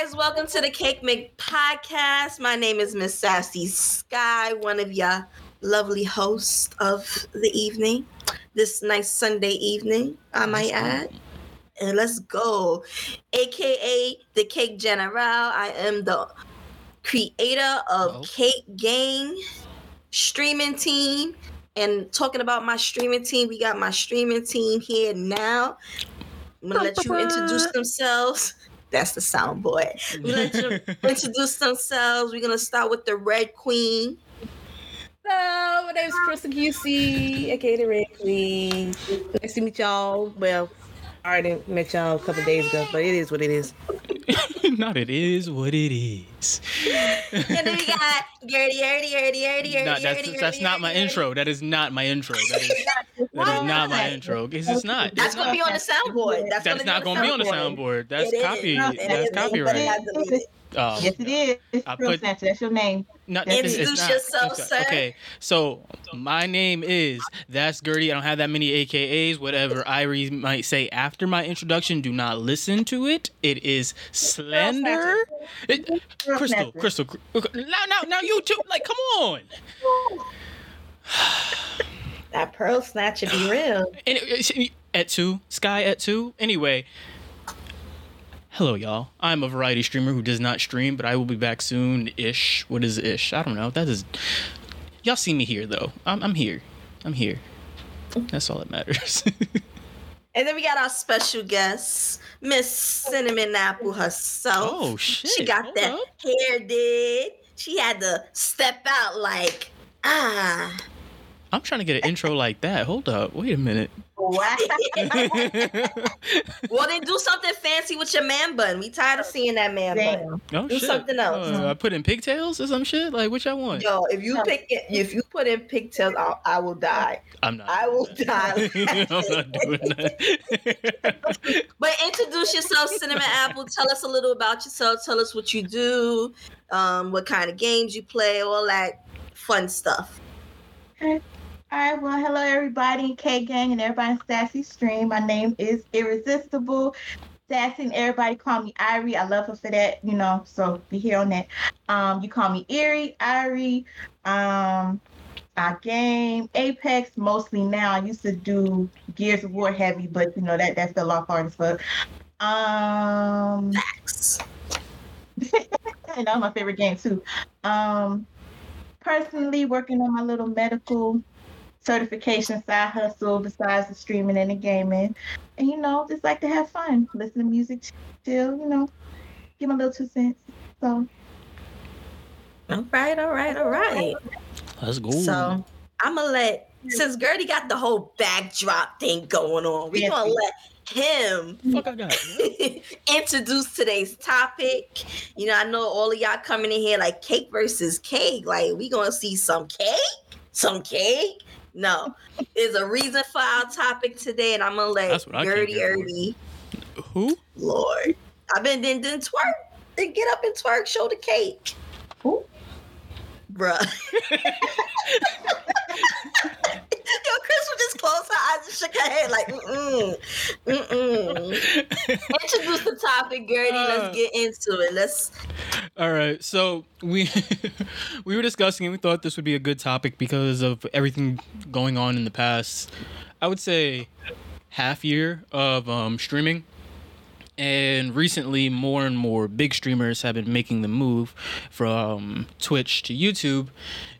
guys, welcome to the Cake Make podcast. My name is Miss Sassy Sky, one of your lovely hosts of the evening, this nice Sunday evening, I might add. And let's go. AKA the Cake General. I am the creator of Hello. Cake Gang streaming team. And talking about my streaming team, we got my streaming team here now. I'm gonna let you introduce themselves. That's the soundboard. We let you introduce themselves. We're gonna start with the Red Queen. Hello, my name is Crystal QC, aka the Red Queen. Nice to meet y'all. Well, I already met y'all a couple days ago, but it is what it is. Not it is what it is. And then we got Girdy, Girdy, Girdy, Girdy, Girdy, No, that's Girdy, that's Girdy, not my Girdy. intro. That is not my intro. That is that is not my intro. Because it's not. That's gonna be on the soundboard. That's, That's not gonna gonna be on the soundboard. That's It is. copy. It That's copyright. I delete it. Um, Yes, it is. It's I put- Snatcher. That's your name. Not, it's- it's Introduce not. yourself, Okay, sir. Okay, so my name is That's Girdy. I don't have that many AKAs. Whatever Irry might say after my introduction, do not listen to it. It is slender. It, Trill Crystal, Crystal, now, now, now, you too. Like, come on. That pearl snatch snatcher be real. And it- it- at two, Sky at two. Anyway, hello, y'all. I'm a variety streamer who does not stream, but I will be back soon. Ish. What is ish? I don't know. That is. Y'all see me here though. I'm, I'm here. I'm here. That's all that matters. And then we got our special guest, Miss Cinnamon Apple herself. oh shit! She got Hold that up. hair did. She had to step out like, ah. I'm trying to get an intro like that. Hold up. Wait a minute. Wow. well, then do something fancy with your man bun. We tired of seeing that man bun. Damn. Oh Do shit. something else. Uh, I put in pigtails or some shit. Like which I want. Yo, if you pick it, if you put in pigtails, I'll, I will die. I'm not. I will die. I'm not doing that. But introduce yourself, Cinnamon Apple. Tell us a little about yourself. Tell us what you do, um, what kind of games you play, all that fun stuff. All right, well, hello everybody, K Gang and everybody in Sassy Stream. My name is Irresistible. Sassy and everybody call me Irry. I love her for that, you know, so be here on that. Um, you call me Erie, Irry, um, I game Apex mostly now. I used to do Gears of War heavy, but you know that that fell off hard as fuck. Um and that was my favorite game too. Um, personally, working on my little medical certification side hustle besides the streaming and the gaming, and you know, just like to have fun, listen to music, chill, you know, give my little two cents. So All right, all right, all right. Let's go. So I'm gonna let since Girdy got the whole backdrop thing going on, we Yes, gonna let him fuck I got. introduce today's topic. You know, I know all of y'all coming in here like cake versus cake. Like, we gonna see some cake, some cake. No, there's a reason for our topic today, and I'm gonna let That's what I came Girdy here Who? Lord, I've been then then twerk, then get up and twerk, show the cake, Who? bruh. Yo, Chris would just close her eyes and shook her head like, mm mm, mm Introduce the topic, Girdy. Uh. Let's get into it. Let's All right, so we we were discussing and we thought this would be a good topic because of everything going on in the past. I would say half year of um, streaming, and recently more and more big streamers have been making the move from Twitch to YouTube,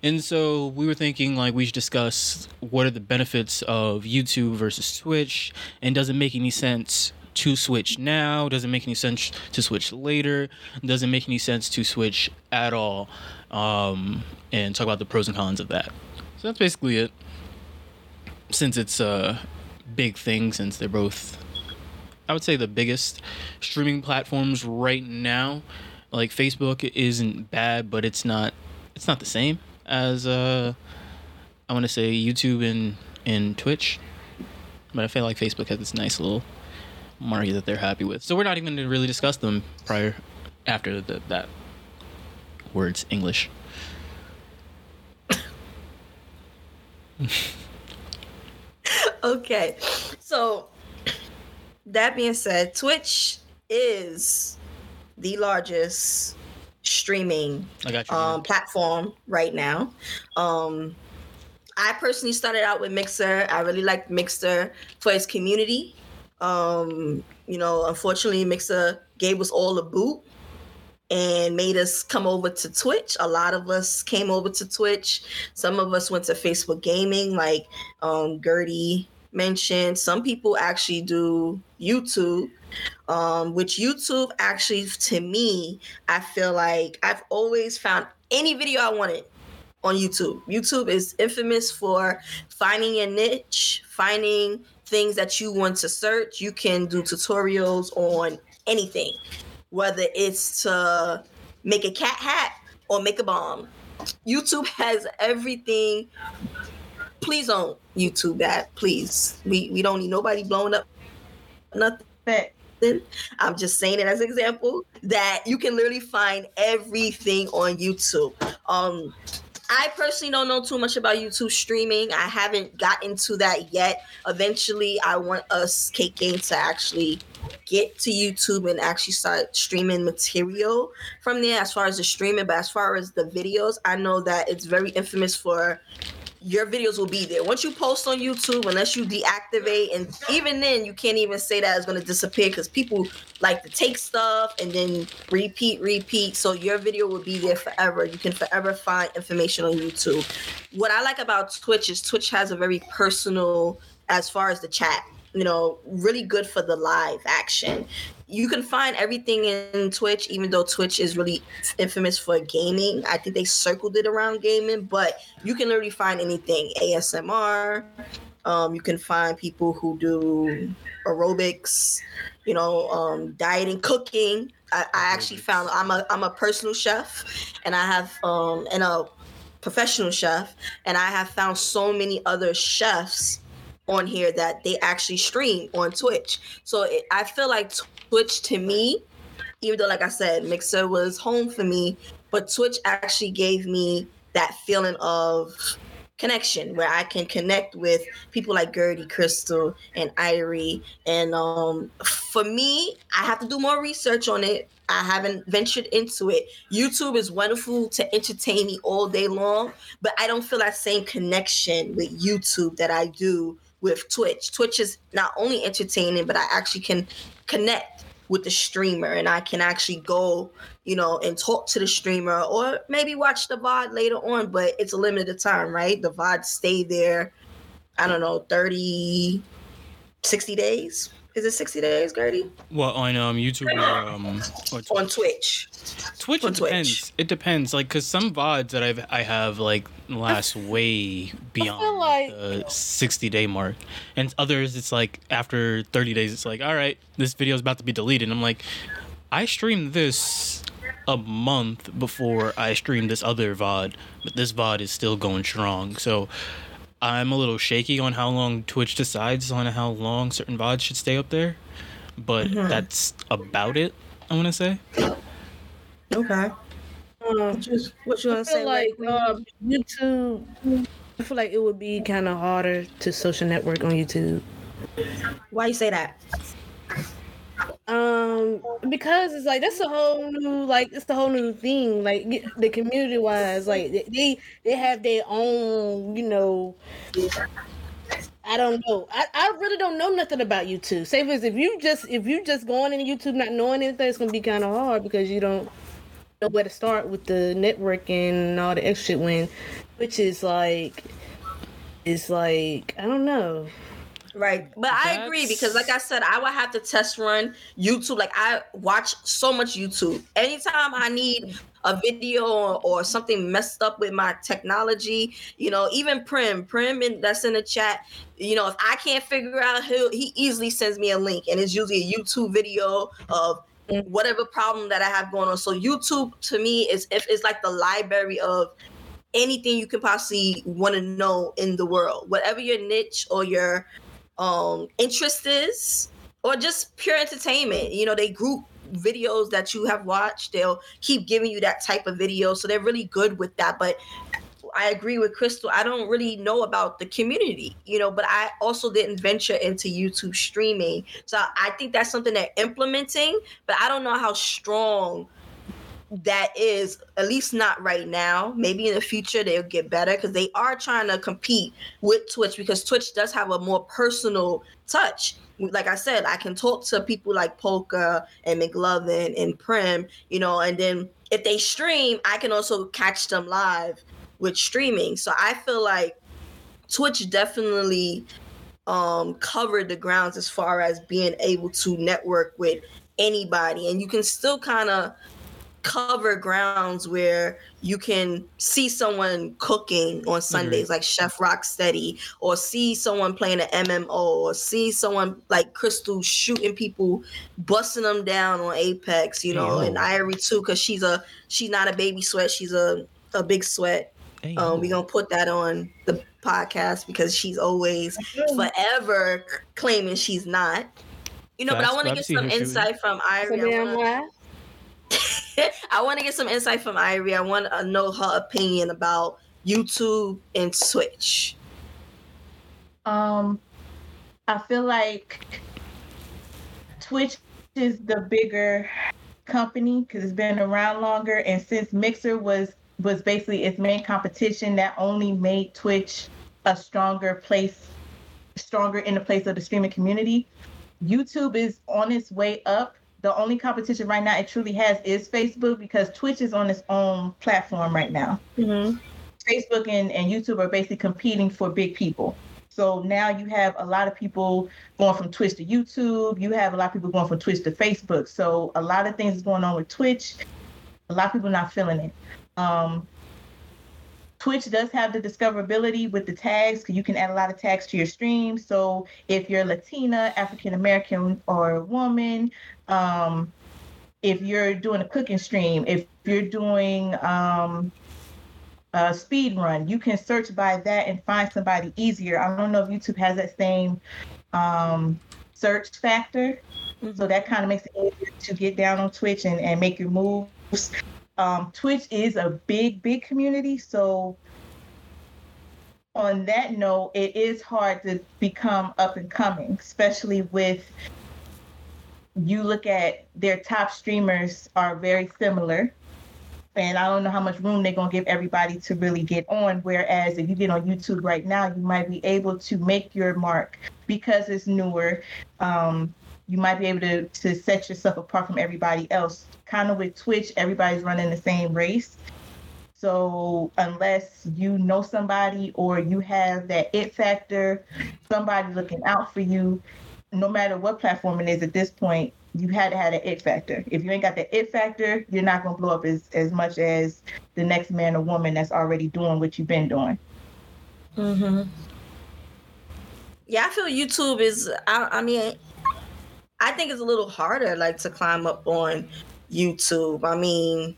and so we were thinking like we should discuss what are the benefits of YouTube versus Twitch, and does it make any sense to switch now? Does it make any sense to switch later? Doesn't make any sense to switch at all? Um, and talk about the pros and cons of that. So that's basically it. Since it's a big thing, since they're both, I would say the biggest streaming platforms right now. Like Facebook isn't bad, but it's not it's not the same as uh, I want to say YouTube and and Twitch. But I feel like Facebook has this nice little market that they're happy with. So we're not even going to really discuss them prior after the, that words English. okay. So that being said, Twitch is the largest streaming you. um, platform right now. Um, I personally started out with Mixer. I really liked Mixer for its community. Um, you know, unfortunately, Mixer gave us all a boot and made us come over to Twitch. A lot of us came over to Twitch. Some of us went to Facebook Gaming, like um, Girdy mentioned. Some people actually do YouTube, um, which YouTube actually, to me, I feel like I've always found any video I wanted on YouTube. YouTube is infamous for finding a niche, finding things that you want to search. You can do tutorials on anything, whether it's to make a cat hat or make a bomb. YouTube has everything. Please don't YouTube that, please. We we don't need nobody blowing up nothing. I'm just saying it as an example that you can literally find everything on YouTube. Um, I personally don't know too much about YouTube streaming. I haven't gotten to that yet. Eventually, I want us Cake Gang to actually get to YouTube and actually start streaming material from there as far as the streaming, but as far as the videos, I know that it's very infamous for your videos will be there. Once you post on YouTube, unless you deactivate, and even then, you can't even say that it's going to disappear because people like to take stuff and then repeat, repeat. So your video will be there forever. You can forever find information on YouTube. What I like about Twitch is Twitch has a very personal, as far as the chat, you know, really good for the live action. You can find everything in Twitch, even though Twitch is really infamous for gaming. I think they circled it around gaming, but you can literally find anything ASMR. Um, you can find people who do aerobics, you know, um, dieting, cooking. I, I actually found I'm a I'm a personal chef, and I have um and a professional chef, and I have found so many other chefs on here that they actually stream on Twitch. So it, I feel like Twitch to me, even though like I said, Mixer was home for me, but Twitch actually gave me that feeling of connection where I can connect with people like Girdy, Crystal, and Irry. And um, for me, I have to do more research on it. I haven't ventured into it. YouTube is wonderful to entertain me all day long, but I don't feel that same connection with YouTube that I do with Twitch. Twitch is not only entertaining, but I actually can connect with the streamer and I can actually go, you know, and talk to the streamer or maybe watch the VOD later on, but it's a limited time, right? The VOD stay there, I don't know, 30, 60 days. Is it 60 days, Girdy? Well, on um, YouTube or um, or On Twitch. Twitch, on it Twitch. depends. It depends. Like, cause some vods that I've I have like last way beyond like- the sixty day mark, and others it's like after thirty days, it's like, all right, this video is about to be deleted. I'm like, I streamed this a month before I streamed this other VOD, but this VOD is still going strong. So I'm a little shaky on how long Twitch decides on how long certain VODs should stay up there. But Mm-hmm. that's about it, I wanna say. Okay. Um, What you I want to say? feel like Queen? um, YouTube. I feel like it would be kind of harder to social network on YouTube. Why you say that? Um, because it's like that's a whole new like it's the whole new thing. Like the community wise, like they- they have their own, you know. I don't know. I, I really don't know nothing about YouTube. For instance, if you just if you just going into YouTube not knowing anything, it's gonna be kind of hard because you don't know where to start with the networking and all the extra shit. When, which is like, it's like I don't know. Right. But I agree because like I said, I would have to test run YouTube. Like I watch so much YouTube. Anytime I need a video or, or something messed up with my technology, you know, even Prim, Prim in, that's in the chat, you know, if I can't figure out who he easily sends me a link and it's usually a YouTube video of whatever problem that I have going on. So YouTube to me is if it's like the library of anything you can possibly want to know in the world. Whatever your niche or your um interest is or just pure entertainment you know they group videos that you have watched they'll keep giving you that type of video so they're really good with that but I agree with Crystal. I don't really know about the community, you know, but I also didn't venture into YouTube streaming. So I think that's something they're implementing, but I don't know how strong that is at least not right now. Maybe in the future they'll get better because they are trying to compete with twitch because twitch does have a more personal touch. Like i said i can talk to people like polka and mclovin and prim you know and then if they stream i can also catch them live with streaming. So i feel like twitch definitely um covered the grounds as far as being able to network with anybody. And you can still kind of cover grounds where you can see someone cooking on Sundays, mm-hmm. like Chef Rocksteady, or see someone playing an MMO, or see someone like Crystal shooting people, busting them down on Apex, you know, and Irry too, because she's a she's not a baby sweat, she's a a big sweat. Um, we're gonna put that on the podcast because she's always forever claiming she's not. You know, but I want to get some insight from Irry. I want to get some insight from Irry. I want to know her opinion about YouTube and Twitch. Um, I feel like Twitch is the bigger company because it's been around longer, and since Mixer was was basically its main competition, that only made Twitch a stronger place, stronger in the place of the streaming community. YouTube is on its way up the only competition right now it truly has is Facebook because Twitch is on its own platform right now. Mm-hmm. Facebook and, and YouTube are basically competing for big people. So now you have a lot of people going from Twitch to YouTube. You have a lot of people going from Twitch to Facebook. So a lot of things is going on with Twitch. A lot of people not feeling it. Um, Twitch does have the discoverability with the tags you can add a lot of tags to your stream. So if you're Latina, African American, or woman, um, if you're doing a cooking stream, if you're doing um, a speed run, you can search by that and find somebody easier. I don't know if YouTube has that same um, search factor. Mm-hmm. So that kind of makes it easier to get down on Twitch and, and make your moves um, Twitch is a big, big community. So, on that note, it is hard to become up and coming, especially with you look at their top streamers are very similar. And I don't know how much room they're going to give everybody to really get on. Whereas if you get on YouTube right now, you might be able to make your mark because it's newer. Um, you might be able to, to set yourself apart from everybody else kind of with Twitch, everybody's running the same race. So unless you know somebody or you have that it factor, somebody looking out for you, no matter what platform it is at this point, you had to have an it factor. If you ain't got the it factor, you're not gonna blow up as, as much as the next man or woman that's already doing what you've been doing. Mm-hmm. Yeah, I feel YouTube is. I, I mean, I think it's a little harder, like to climb up on YouTube. I mean,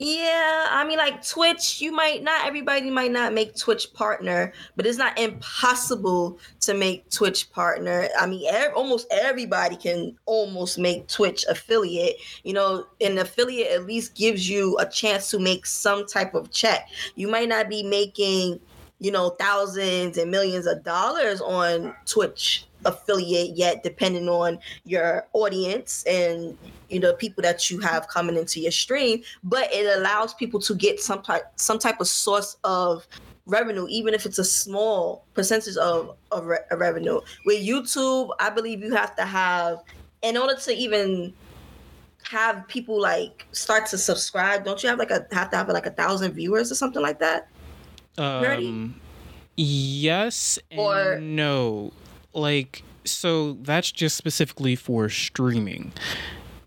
yeah, I mean, like Twitch, you might not, everybody might not make Twitch partner, but it's not impossible to make Twitch partner. I mean, er- almost everybody can almost make Twitch affiliate. You know, an affiliate at least gives you a chance to make some type of check. You might not be making, you know, thousands and millions of dollars on Twitch affiliate yet depending on your audience and you know people that you have coming into your stream. But it allows people to get some type some type of source of revenue even if it's a small percentage of, of re- revenue. With youtube i believe you have to have in order to even have people like start to subscribe don't you have like a have to have like a thousand viewers or something like that? Um, yes or no like so that's just specifically for streaming.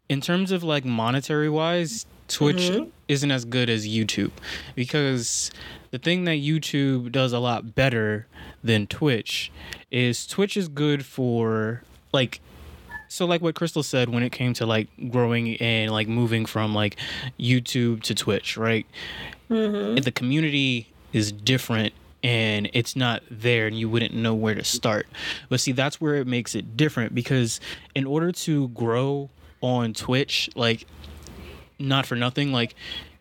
In terms of like monetary wise, Twitch mm-hmm. isn't as good as YouTube because the thing that YouTube does a lot better than Twitch is Twitch is good for like so like what Crystal said when it came to like growing and like moving from like YouTube to Twitch, right? Mm-hmm. The community is different and it's not there and you wouldn't know where to start. But see, that's where it makes it different because in order to grow on Twitch, like not for nothing, like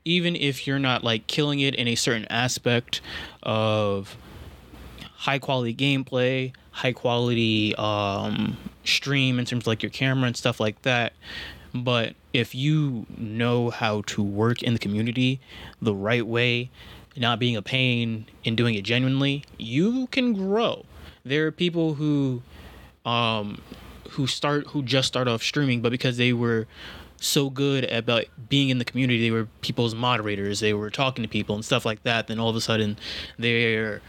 even if you're not like killing it in a certain aspect of high quality gameplay, high quality um, stream in terms of like your camera and stuff like that. But if you know how to work in the community the right way, not being a pain and doing it genuinely, you can grow. There are people who um who start who just start off streaming but because they were so good about being in the community. They were people's moderators. They were talking to people and stuff like that. Then all of a sudden, they're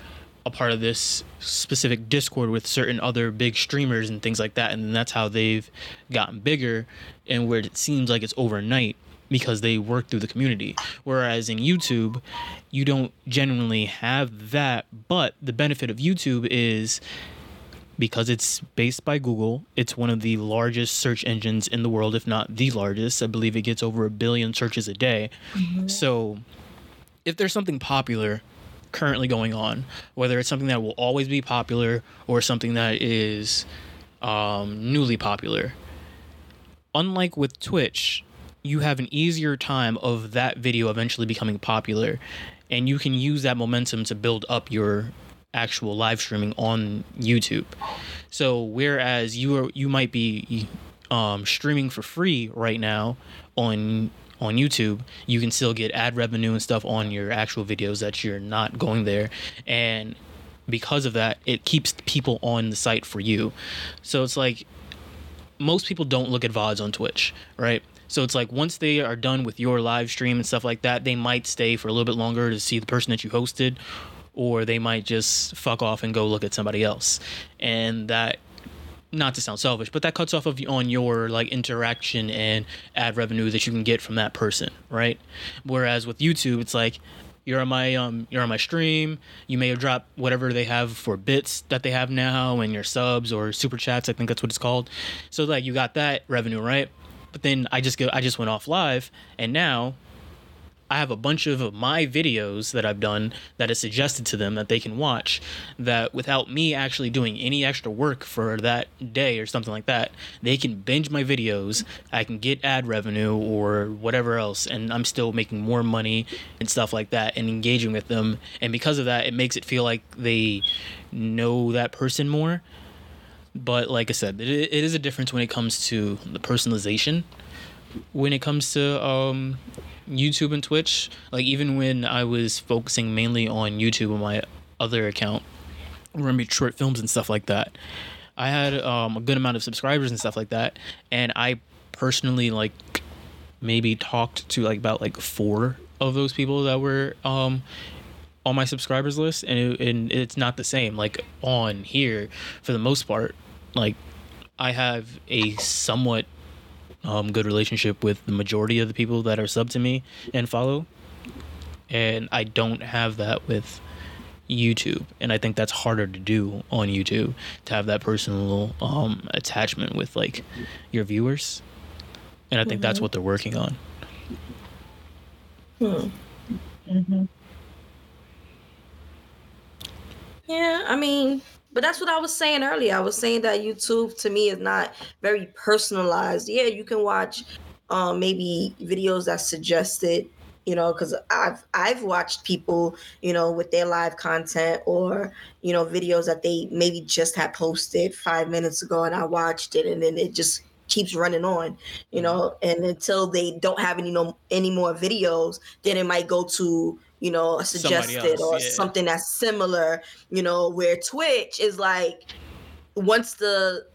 a part of this specific Discord with certain other big streamers and things like that. And that's how they've gotten bigger and where it seems like it's overnight because they work through the community. Whereas in YouTube, you don't genuinely have that. But the benefit of YouTube is because it's based by Google. It's one of the largest search engines in the world, if not the largest. I believe it gets over a billion searches a day. Mm-hmm. So, if there's something popular currently going on, whether it's something that will always be popular or something that is um, newly popular, unlike with Twitch, you have an easier time of that video eventually becoming popular and you can use that momentum to build up your actual live streaming on YouTube. So whereas you are you might be um, streaming for free right now on on YouTube, you can still get ad revenue and stuff on your actual videos that you're not going there and because of that, it keeps people on the site for you. So it's like most people don't look at VODs on Twitch, right? So it's like once they are done with your live stream and stuff like that, they might stay for a little bit longer to see the person that you hosted or they might just fuck off and go look at somebody else. And that not to sound selfish, but that cuts off of on your like interaction and ad revenue that you can get from that person, right? Whereas with YouTube, it's like you're on my um you're on my stream. You may have dropped whatever they have for bits that they have now and your subs or super chats. I think that's what it's called. So like you got that revenue, right? But then I just go I just went off live and now I have a bunch of my videos that I've done that is suggested to them that they can watch that without me actually doing any extra work for that day or something like that, they can binge my videos, I can get ad revenue or whatever else and I'm still making more money and stuff like that and engaging with them and because of that it makes it feel like they know that person more. But like I said, it, it is a difference when it comes to the personalization when it comes to um YouTube and Twitch. Like even when I was focusing mainly on YouTube on my other account, remember short films and stuff like that. I had um, a good amount of subscribers and stuff like that, and I personally like maybe talked to like about like four of those people that were um, on my subscribers list, and, it, and it's not the same. Like on here, for the most part, like I have a somewhat um, good relationship with the majority of the people that are sub to me and follow. And I don't have that with YouTube. And I think that's harder to do on YouTube to have that personal um, attachment with like your viewers. And I think mm-hmm. that's what they're working on. Hmm. Mm-hmm. Yeah, I mean, but that's what I was saying earlier. I was saying that YouTube to me is not very personalized. Yeah, you can watch um, maybe videos that suggested, you know, because I've I've watched people, you know, with their live content or you know videos that they maybe just had posted five minutes ago, and I watched it, and then it just keeps running on, you know, and until they don't have any no any more videos, then it might go to you know, suggested or yeah. something that's similar, you know, where Twitch is like once the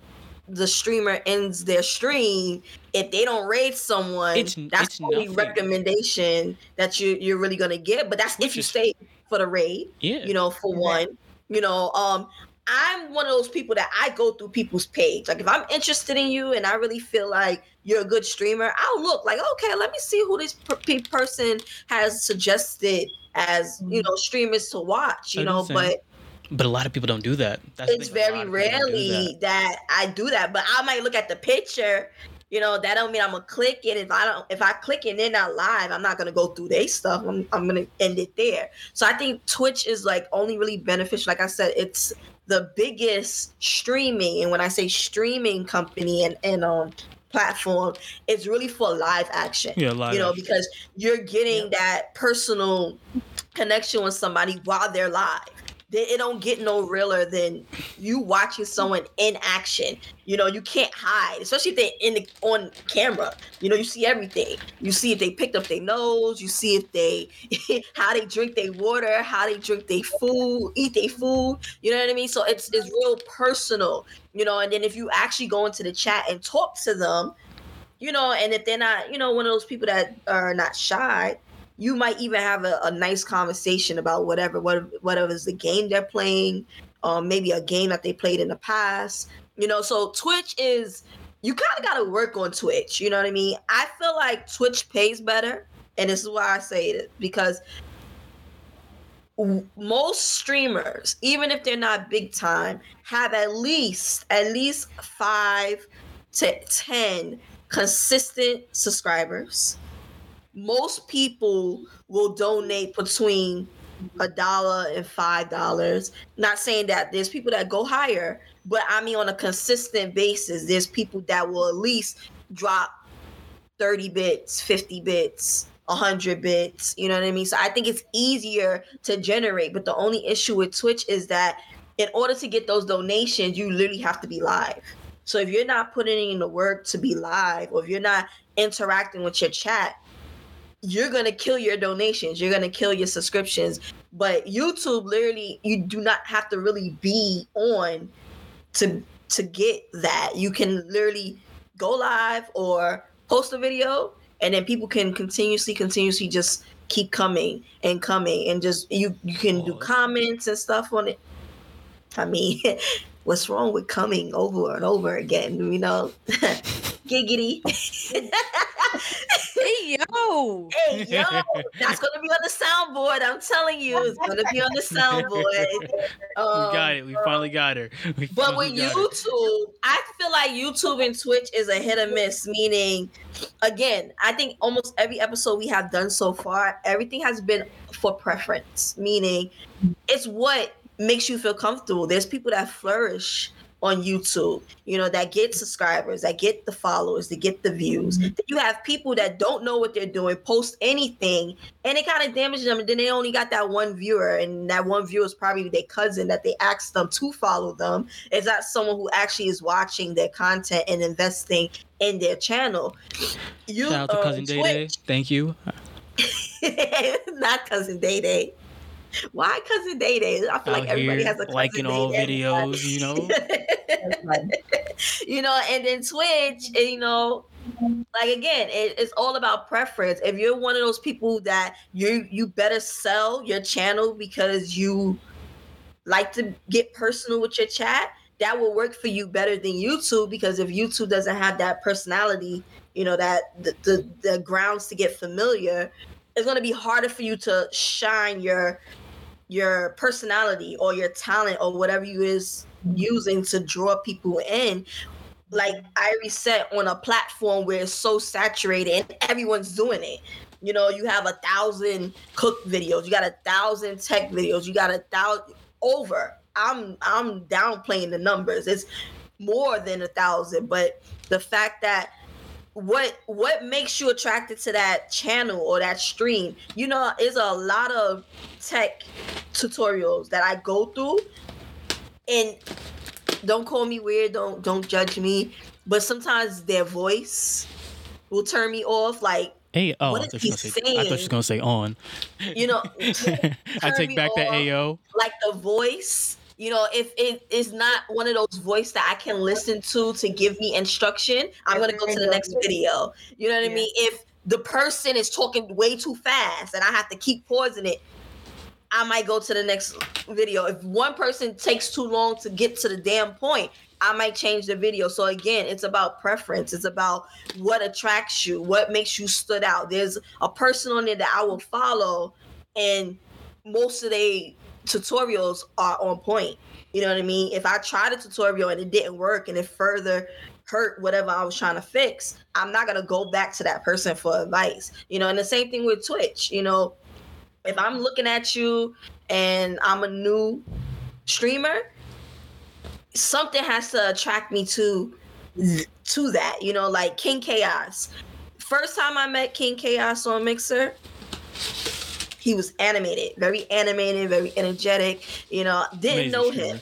the streamer ends their stream, if they don't raid someone, it's, that's it's the only recommendation that you you're really gonna get. But that's Which if you is, stay for the raid. Yeah. You know, for one. You know, um, I'm one of those people that I go through people's page. Like if I'm interested in you and I really feel like you're a good streamer, I'll look like, okay, let me see who this per- person has suggested as you know streamers to watch. You know, but but a lot of people don't do that. That's it's very rarely that. that. I do that. But I might look at the picture. You know, that don't mean I'm gonna click it. If I don't, if I click it and they're not live, I'm not gonna go through their stuff. I'm, I'm gonna end it there. So I think Twitch is like only really beneficial. Like I said, it's the biggest streaming, and when I say streaming company and and um platform is really for live action. Yeah, live you know, action. because you're getting that personal connection with somebody while they're live. It don't get no realer than you watching someone in action. You know, you can't hide, especially if they're in the, on camera. You know, you see everything. You see if they picked up their nose. You see if they how they drink their water, how they drink their food, eat their food. You know what I mean? So it's it's real personal. You know, and then if you actually go into the chat and talk to them, you know, and if they're not, you know, one of those people that are not shy, you might even have a, a nice conversation about whatever, what whatever is the game they're playing, um, maybe a game that they played in the past. You know, so Twitch is you kind of got to work on Twitch. You know what I mean? I feel like Twitch pays better, and this is why I say it because most streamers, even if they're not big time, have at least at least five to ten consistent subscribers. Most people will donate between a dollar and five dollars. Not saying that there's people that go higher, but I mean on a consistent basis, there's people that will at least drop 30 bits, 50 bits, 100 bits, you know what I mean? So I think it's easier to generate, but the only issue with Twitch is that in order to get those donations, you literally have to be live. So if you're not putting in the work to be live, or if you're not interacting with your chat, you're gonna kill your donations. You're gonna kill your subscriptions. But YouTube, literally, you do not have to really be on to to get that. You can literally go live or post a video, and then people can continuously, continuously just keep coming and coming, and just you you can do comments and stuff on it. I mean, what's wrong with coming over and over again? You know, giggity. Hey yo. hey, yo, that's gonna be on the soundboard. I'm telling you, it's gonna be on the soundboard. we got Um, it. We finally got her. We But with her. YouTube, I feel like YouTube and Twitch is a hit or miss. Meaning, again, I think almost every episode we have done so far, everything has been for preference. Meaning, it's what makes you feel comfortable. There's people that flourish on YouTube, you know, that get subscribers, that get the followers, that get the views. Then You have people that don't know what they're doing, post anything, and it kind of damages them. And then they only got that one viewer, and that one viewer is probably their cousin that they asked them to follow them. Is that someone who actually is watching their content and investing in their channel? You, Shout out to um, cousin Day Day. Thank you. not cousin Day Day. Why cousin Day Day? I feel Out like everybody has a cousin liking all videos, you know. you know, and then Twitch, and, you know, like again, it, it's all about preference. If you're one of those people that you you better sell your channel because you like to get personal with your chat, that will work for you better than YouTube because if YouTube doesn't have that personality, you know, that the the, the grounds to get familiar, it's going to be harder for you to shine your your personality or your talent or whatever you is using to draw people in. Like I said on a platform where it's so saturated and everyone's doing it. You know you have a thousand cook videos you got a thousand tech videos you got a thousand over. I'm i'm downplaying the numbers. It's more than a thousand but the fact that what what makes you attracted to that channel or that stream you know is a lot of tech tutorials that i go through and don't call me weird don't don't judge me but sometimes their voice will turn me off like Hey, oh, What I thought, were say, I thought you was gonna say on. You know, I take back that. AO. like the voice you know if it is not one of those voice that i can listen to to give me instruction i'm going to go to the next video. You know what i mean? If the person is talking way too fast and i have to keep pausing it i might go to the next video. If one person takes too long to get to the damn point i might change the video. So again it's about preference. It's about what attracts you what makes you stood out. There's a person on there that i will follow and most of the tutorials are on point. You know what I mean? If I tried a tutorial and it didn't work and it further hurt whatever I was trying to fix, I'm not gonna go back to that person for advice. You know, and the same thing with Twitch. You know, if I'm looking at you and I'm a new streamer, something has to attract me to to that. You know, like King Chaos. First time I met King Chaos on Mixer, he was animated, very animated, very energetic. You know, didn't Amazing know streamer.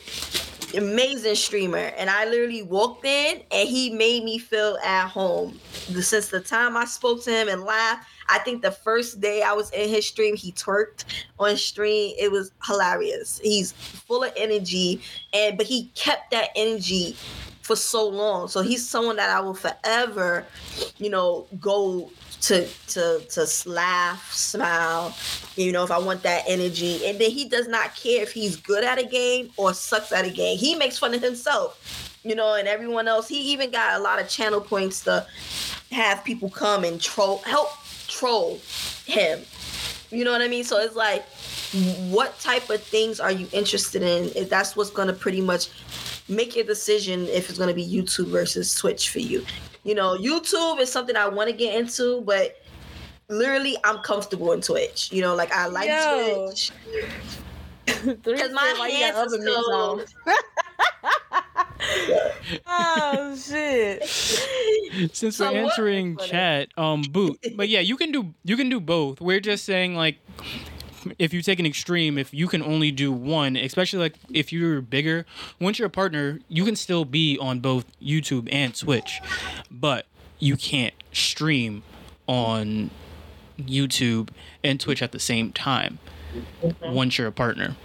him. Amazing streamer. And I literally walked in and he made me feel at home. Since the time I spoke to him and laughed, I think the first day I was in his stream, he twerked on stream. It was hilarious. He's full of energy, and but he kept that energy for so long. So he's someone that I will forever, you know, go to to to laugh, smile, you know, if I want that energy. And then he does not care if he's good at a game or sucks at a game. He makes fun of himself, you know, and everyone else. He even got a lot of channel points to have people come and troll help troll him. You know what I mean? So it's like what type of things are you interested in? If that's what's gonna pretty much make your decision if it's gonna be YouTube versus Twitch for you. You know, YouTube is something I want to get into, but literally I'm comfortable in Twitch. You know, like I like Yo. Twitch. Three Because my said, "Why you got hands other is so oh shit! Since So we're answering chat, um, boot. But yeah, you can do you can do both. We're just saying like, if you take an extreme, if you can only do one, especially like if you're bigger, once you're a partner, you can still be on both YouTube and Twitch, but you can't stream on YouTube and Twitch at the same time once you're a partner.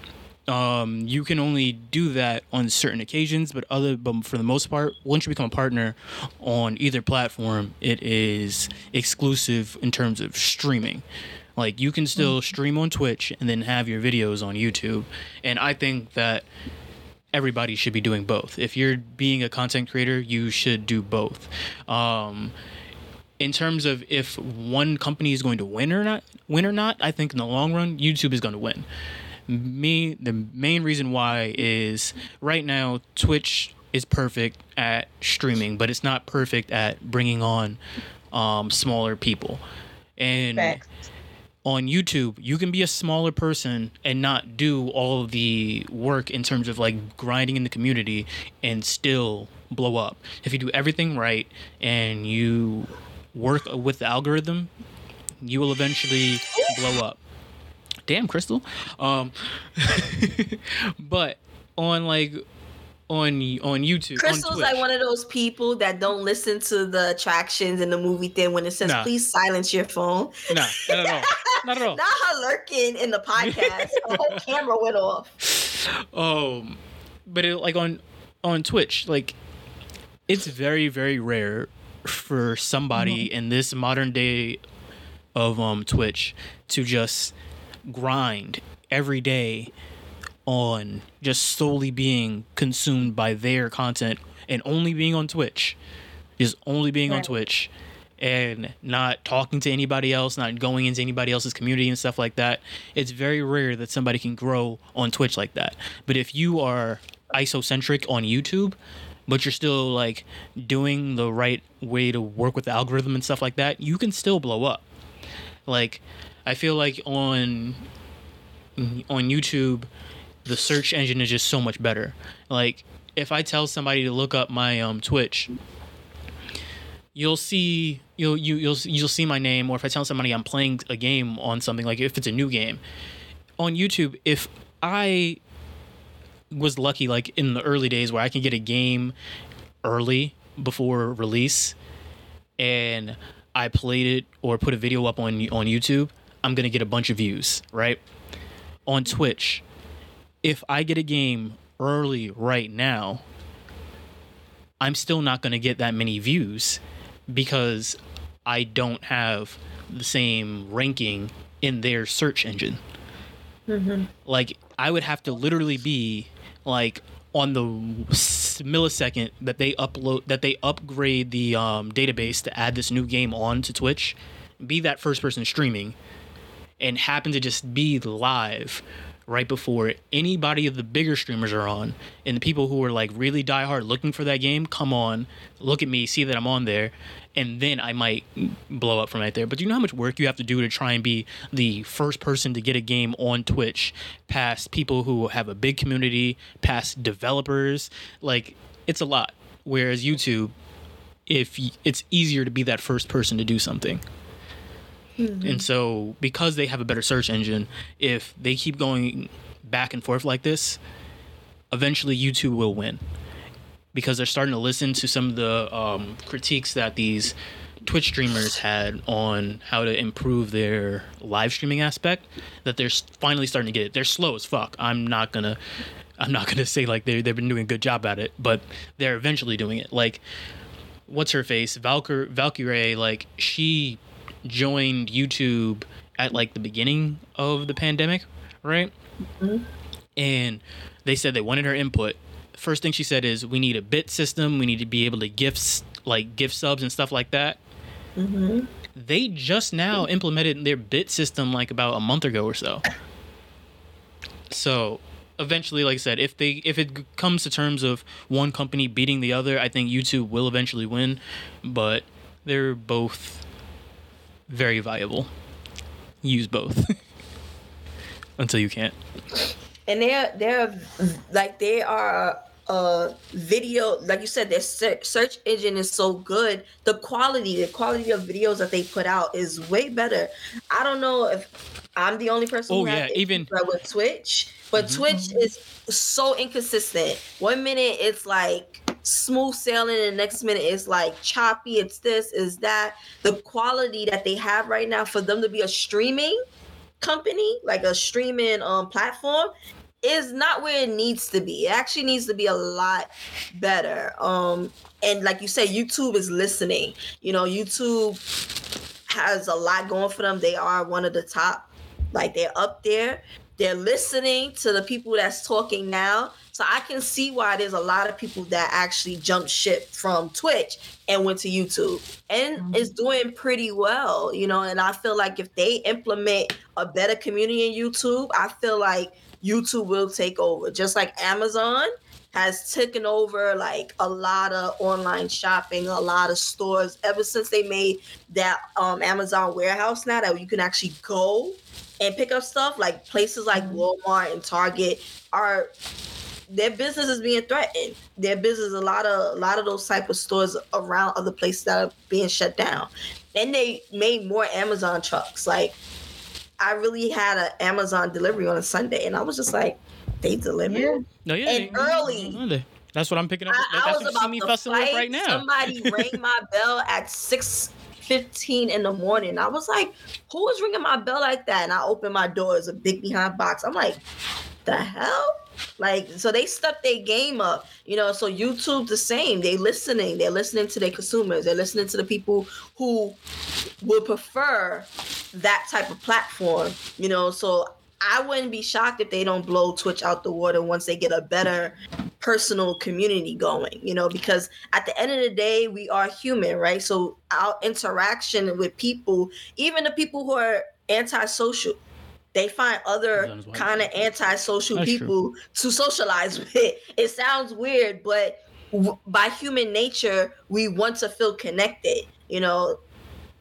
Um, you can only do that on certain occasions, but other but for the most part, once you become a partner on either platform, it is exclusive in terms of streaming. Like you can still stream on Twitch and then have your videos on YouTube, and I think that everybody should be doing both. If you're being a content creator, you should do both. Um, in terms of if one company is going to win or not, win or not, I think in the long run, YouTube is going to win. Me, the main reason why is right now Twitch is perfect at streaming, but it's not perfect at bringing on um, smaller people. And Facts. On YouTube, you can be a smaller person and not do all the work in terms of like grinding in the community and still blow up. If you do everything right and you work with the algorithm, you will eventually blow up. Damn, Crystal. Um, but on like on on YouTube, Crystal's on like one of those people that don't listen to the attractions in the movie thing when it says Nah. please silence your phone. nah, not at all, not at all. Not her lurking in the podcast. the whole camera went off. um but it, like on on twitch like it's very very rare for somebody in this modern day of um twitch to just grind every day on just solely being consumed by their content and only being on twitch is only being on twitch and not talking to anybody else, not going into anybody else's community and stuff like that. It's very rare that somebody can grow on Twitch like that. But if you are isocentric on YouTube, but you're still like doing the right way to work with the algorithm and stuff like that, you can still blow up. Like I feel like on on YouTube, the search engine is just so much better. Like if I tell somebody to look up my um Twitch, you'll see you'll you, you'll you'll see my name or if I tell somebody I'm playing a game on something like if it's a new game on YouTube if I was lucky like in the early days where I can get a game early before release and I played it or put a video up on on YouTube I'm to get a bunch of views right on Twitch if I get a game early right now I'm still not going to get that many views because I don't have the same ranking in their search engine. Like I would have to literally be like on the millisecond that they upload that they upgrade the um, database to add this new game on to Twitch, be that first person streaming, and happen to just be live right before anybody of the bigger streamers are on and the people who are like really diehard looking for that game come on look at me see that i'm on there and then i might blow up from right there. But do you know how much work you have to do to try and be the first person to get a game on twitch past people who have a big community past developers? Like it's a lot. Whereas youtube if it's easier to be that first person to do something. And so, because they have a better search engine, if they keep going back and forth like this, eventually YouTube will win because they're starting to listen to some of the um, critiques that these Twitch streamers had on how to improve their live streaming aspect. That they're finally starting to get it. They're slow as fuck. I'm not gonna, I'm not gonna say like they they've been doing a good job at it, but they're eventually doing it. Like, what's her face, Valkyr Valkyrae? Like she joined YouTube at like the beginning of the pandemic, right? Mm-hmm. and they said they wanted her input. First thing she said is, "We need a bit system. We need to be able to gifts like gift subs and stuff like that." Mm-hmm. They just now implemented their bit system like about a month ago or so. So eventually, like I said, if they if it comes to terms of one company beating the other, I think YouTube will eventually win. But they're both very viable. Use both until you can't. and they're they're like they are a video like you said their search engine is so good the quality the quality of videos that they put out is way better i don't know if i'm the only person Oh, who yeah, even- with twitch but Mhm. twitch is so inconsistent one minute it's like smooth sailing and the next minute it's like choppy it's this is that the quality that they have right now for them to be a streaming company, like a streaming um platform, is not where it needs to be. It actually needs to be a lot better. Um and like you said, YouTube is listening. You know, YouTube has a lot going for them. They are one of the top, like they're up there. They're listening to the people that's talking now. So I can see why there's a lot of people that actually jumped ship from Twitch and went to YouTube and Mhm. is doing pretty well, you know. And I feel like if they implement a better community in YouTube, I feel like YouTube will take over. Just like Amazon has taken over like a lot of online shopping, a lot of stores ever since they made that um, Amazon warehouse now that you can actually go and pick up stuff. Like places like Mhm. Walmart and Target are their business is being threatened. Their business, a lot of a lot of those type of stores around other places that are being shut down. And they made more Amazon trucks. Like I really had an Amazon delivery on a Sunday, and I was just like, they deliver. Yeah. No, yeah, And they- early. Monday. That's what I'm picking up. I, That's I was about to fight. right now. Somebody rang my bell at six fifteen in the morning. I was like, "Who is ringing my bell like that?" And I opened my door. It's a big behind box. I'm like, "The hell!" Like, so they stepped their game up, you know. So YouTube the same. They listening. They're listening to their consumers. They're listening to the people who would prefer that type of platform, you know. So I wouldn't be shocked if they don't blow Twitch out the water once they get a better personal community going, you know, because at the end of the day, we are human, right? So our interaction with people, even the people who are antisocial, they find other That is why- kind of antisocial That's true. people to socialize with. It sounds weird, but w- by human nature, we want to feel connected, you know,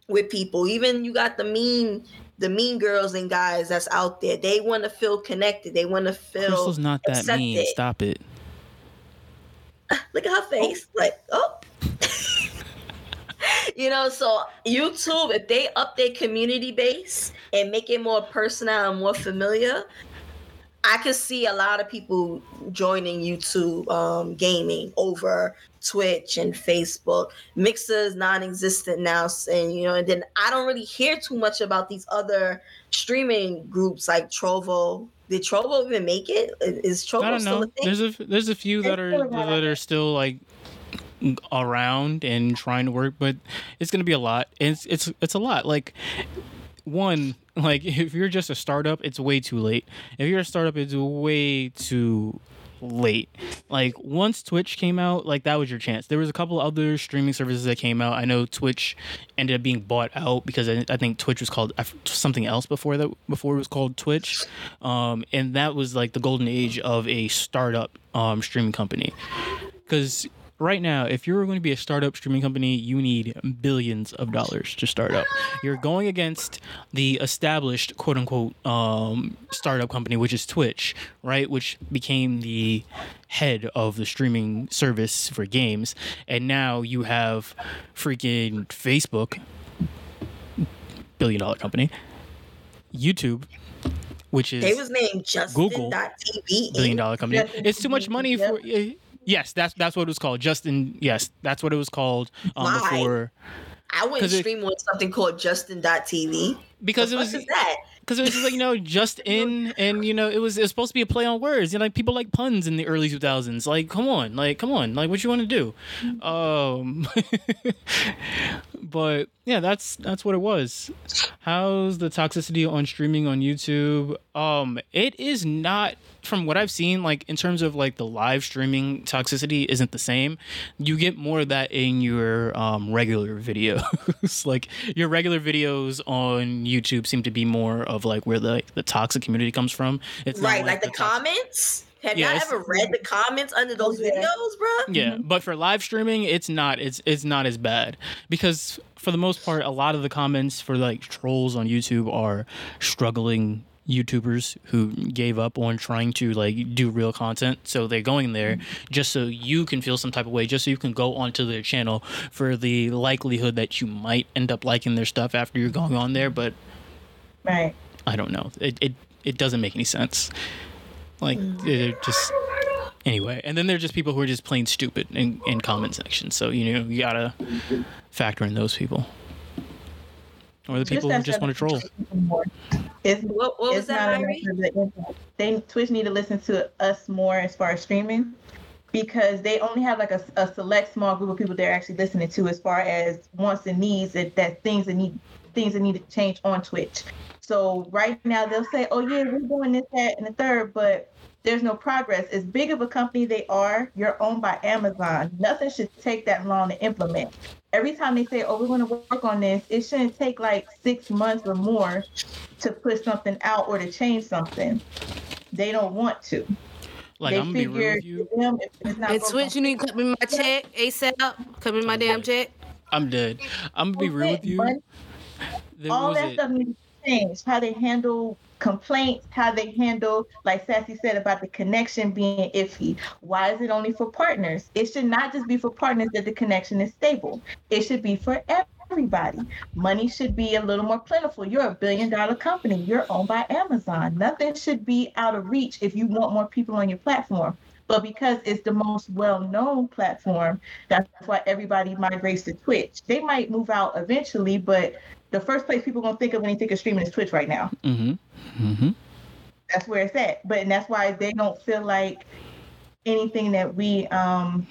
with people. Even you got the mean the mean girls and guys that's out there. They want to feel connected. They want to feel Crystal's not that mean. Stop it. look at her face like oh you know so youtube if they up their community base and make it more personal and more familiar i can see a lot of people joining youtube um, gaming over twitch and facebook. Mixer is non-existent now and you know and then i don't really hear too much about these other streaming groups like trovo. Did trovo even make it? Is trovo I don't still know. a thing? There's a there's a few that are that are still like around and trying to work, but it's gonna be a lot. It's it's it's a lot. Like one, like if you're just a startup, it's way too late. If you're a startup, it's way too late. Like once Twitch came out, like that was your chance. There was a couple other streaming services that came out. I know Twitch ended up being bought out because I, I think Twitch was called something else before that before it was called Twitch, um, and that was like the golden age of a startup um, streaming company. Because right now, if you're going to be a startup streaming company, you need billions of dollars to start up. You're going against the established quote unquote um, startup company, which is Twitch, right? Which became the head of the streaming service for games. And now you have freaking Facebook, billion dollar company, YouTube, which is They was named Google, Justin.tv. billion dollar company. Justin It's too much money for. eh, Yes, that's that's what it was called. Justin. Yes, that's what it was called um, Why? before I wouldn't 'Cause it- on something called Justin.tv. because the it was that? because it was just like you know just in and you know it was it was supposed to be a play on words. You know, like people like puns in the early two thousands. Like, come on, like come on, like what you want to do? Um, but yeah, that's that's what it was. How's the toxicity on streaming on YouTube? Um, it is not from what I've seen. Like in terms of like the live streaming toxicity isn't the same. You get more of that in your um, regular videos. like your regular videos on YouTube seem to be more of like where the the toxic community comes from. It's not Right, like the tox- comments. Have Yeah, y'all ever read the comments under those Yeah. videos, bro? Yeah, but for live streaming, it's not. It's it's not as bad because for the most part, a lot of the comments for like trolls on YouTube are struggling YouTubers who gave up on trying to like do real content. So they're going there just so you can feel some type of way, just so you can go onto their channel for the likelihood that you might end up liking their stuff after you're going on there. But Right. I don't know. It it, it doesn't make any sense. Like it just anyway. And then there's just people who are just plain stupid in, in comment sections. So you know you gotta factor in those people. Or the people who just want to troll. It's, What, what was that, Irry? the. They Twitch need to listen to us more as far as streaming because they only have like a, a select small group of people they're actually listening to as far as wants and needs that, that things that need things that need to change on Twitch. So right now they'll say, "Oh yeah, we're doing this, that, and the third, but there's no progress. As big of a company they are, you're owned by Amazon. Nothing should take that long to implement. Every time they say, "Oh, we're going to work on this," it shouldn't take like six months or more to put something out or to change something. They don't want to. Like they I'm gonna be real figure with you. to them, if it's not And broke Twitch, you need to cut me my check ASAP. Cut me my damn check. I'm dead. I'm gonna be real with you. All that it- stuff needs to change. How they handle complaints, how they handle, like Sassy said about the connection being iffy. Why is it only for partners? It should not just be for partners that the connection is stable. It should be for everybody. Money should be a little more plentiful. You're a billion dollar company. You're owned by Amazon. Nothing should be out of reach if you want more people on your platform. But because it's the most well known platform, that's why everybody migrates to Twitch. They might move out eventually, but the first place people gonna think of when they think of streaming is Twitch right now. Mhm. Mhm. That's where it's at. But and that's why they don't feel like anything that we um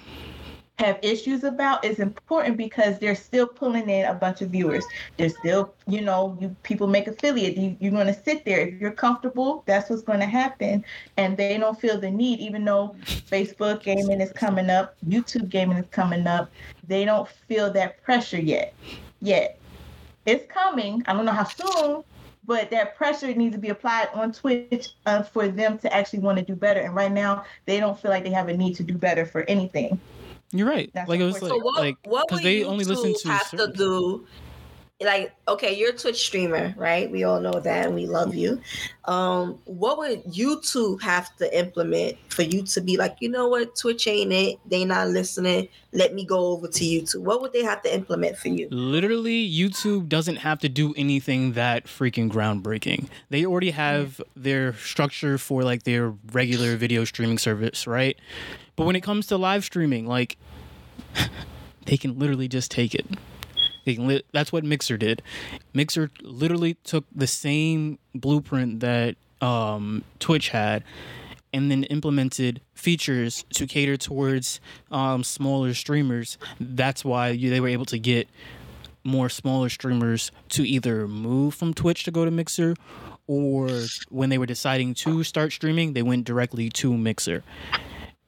have issues about is important because they're still pulling in a bunch of viewers. They're still, you know, you people make affiliate. You, you're going to sit there if you're comfortable. That's what's going to happen, and they don't feel the need. Even though Facebook gaming is coming up, YouTube gaming is coming up, they don't feel that pressure yet. Yet, it's coming. I don't know how soon, but that pressure needs to be applied on Twitch uh, for them to actually want to do better. And right now, they don't feel like they have a need to do better for anything. You're right. That's like it was like, So what, like what because would they you only two listen to have to do? Like, okay, you're a Twitch streamer, right? We all know that, and we love you. Um, what would YouTube have to implement for you to be like, you know what, Twitch ain't it? They not listening. Let me go over to YouTube. What would they have to implement for you? Literally, YouTube doesn't have to do anything that freaking groundbreaking. They already have their structure for like their regular video streaming service, right? But when it comes to live streaming, like they can literally just take it. They li- that's what Mixer did. Mixer literally took the same blueprint that um, Twitch had and then implemented features to cater towards um, smaller streamers. That's why you, they were able to get more smaller streamers to either move from Twitch to go to Mixer, or when they were deciding to start streaming, they went directly to Mixer.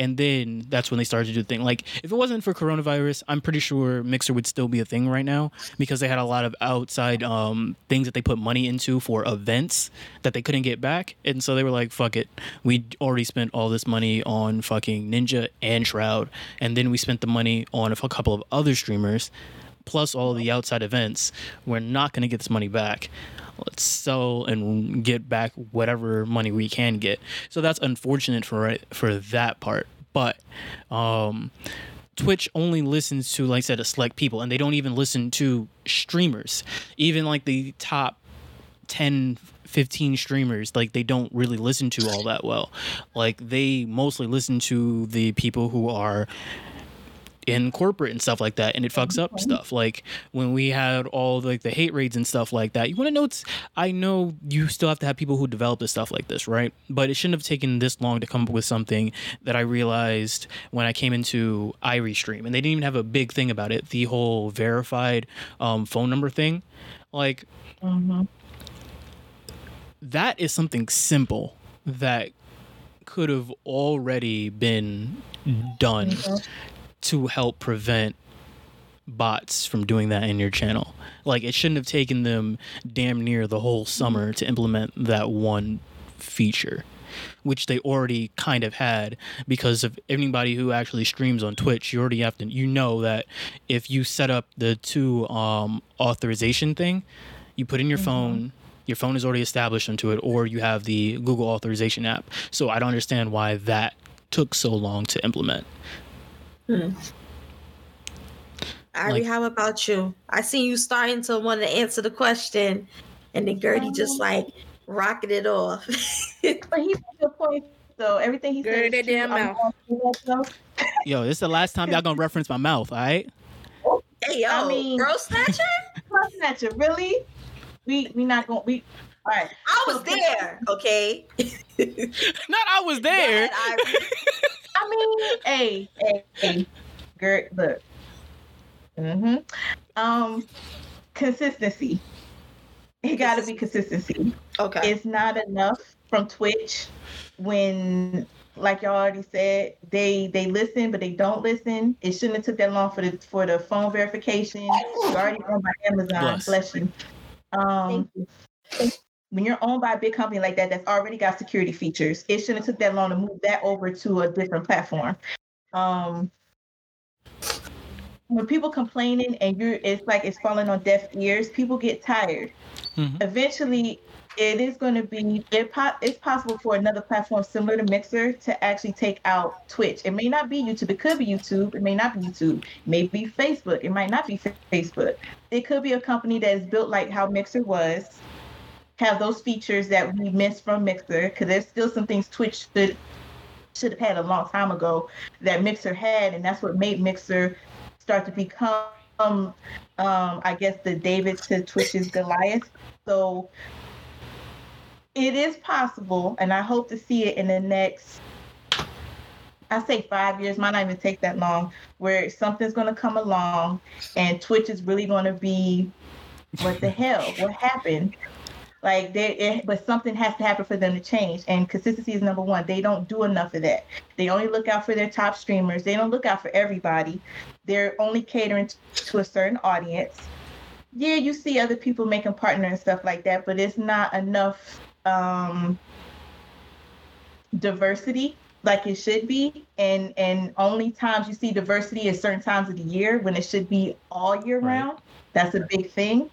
And then that's when they started to do the thing. Like if it wasn't for coronavirus, I'm pretty sure Mixer would still be a thing right now because they had a lot of outside um, things that they put money into for events that they couldn't get back, and so they were like, "Fuck it, we already spent all this money on fucking Ninja and Shroud, and then we spent the money on a couple of other streamers." Plus all the outside events, we're not going to get this money back let's sell and get back whatever money we can get. So that's unfortunate for for that part. But um, Twitch only listens to, like I said, a select people, and they don't even listen to streamers. Even like the top 10, 15 streamers, like they don't really listen to all that well. Like they mostly listen to the people who are in corporate and stuff like that and it fucks up stuff. Like when we had all like the hate raids and stuff like that you want to know it's i know you still have to have people who develop this stuff like this right? But it shouldn't have taken this long to come up with something that i realized when i came into iRestream and they didn't even have a big thing about it the whole verified um, phone number thing. Like mm-hmm. that is something simple that could have already been done mm-hmm to help prevent bots from doing that in your channel. Like it shouldn't have taken them damn near the whole summer to implement that one feature, which they already kind of had because of anybody who actually streams on Twitch, you already have to you know that if you set up the two um, authorization thing, you put in your mm-hmm. phone your phone is already established into it or you have the Google authorization app. So I don't understand why that took so long to implement. Hmm. Ari, like, how about you? I see you starting to want to answer the question, and then Girdy just um, like rocking it off. but he's a point, though. Everything he said. That damn mouth. Yo, this is the last time y'all gonna reference my mouth, all right? Hey, yo, I mean, girl snatcher, girl snatcher, really? We we not gonna we. All right. I was there, okay. not I was there. Ahead, I mean, hey, hey, hey, Gert, look. Mm-hmm. Um, consistency. It got to be consistency. Okay. It's not enough from Twitch when, like y'all already said, they they listen but they don't listen. It shouldn't have took that long for the for the phone verification. It's already owned by Amazon. Bless, Bless you. Um, Thank you when you're owned by a big company like that that's already got security features, it shouldn't have took that long to move that over to a different platform. Um, when people complaining and you're, it's like it's falling on deaf ears. People get tired. Mm-hmm. Eventually, it is going to be it po- it's possible for another platform similar to Mixer to actually take out Twitch. It may not be YouTube. It could be YouTube. It may not be YouTube. It may be Facebook. It might not be Facebook. It could be a company that is built like how Mixer was have those features that we missed from Mixer because there's still some things Twitch should should have had a long time ago that Mixer had, and that's what made Mixer start to become, um, I guess, the David to Twitch's Goliath. So it is possible, and I hope to see it in the next. I say five years, might not even take that long, where something's going to come along and Twitch is really going to be, what the hell? What happened? Like they, it, but something has to happen for them to change. And consistency is number one. They don't do enough of that. They only look out for their top streamers. They don't look out for everybody. They're only catering to a certain audience. Yeah, you see other people making partner and stuff like that, but it's not enough um, diversity like it should be. And and only times you see diversity is certain times of the year when it should be all year right. round. That's a big thing.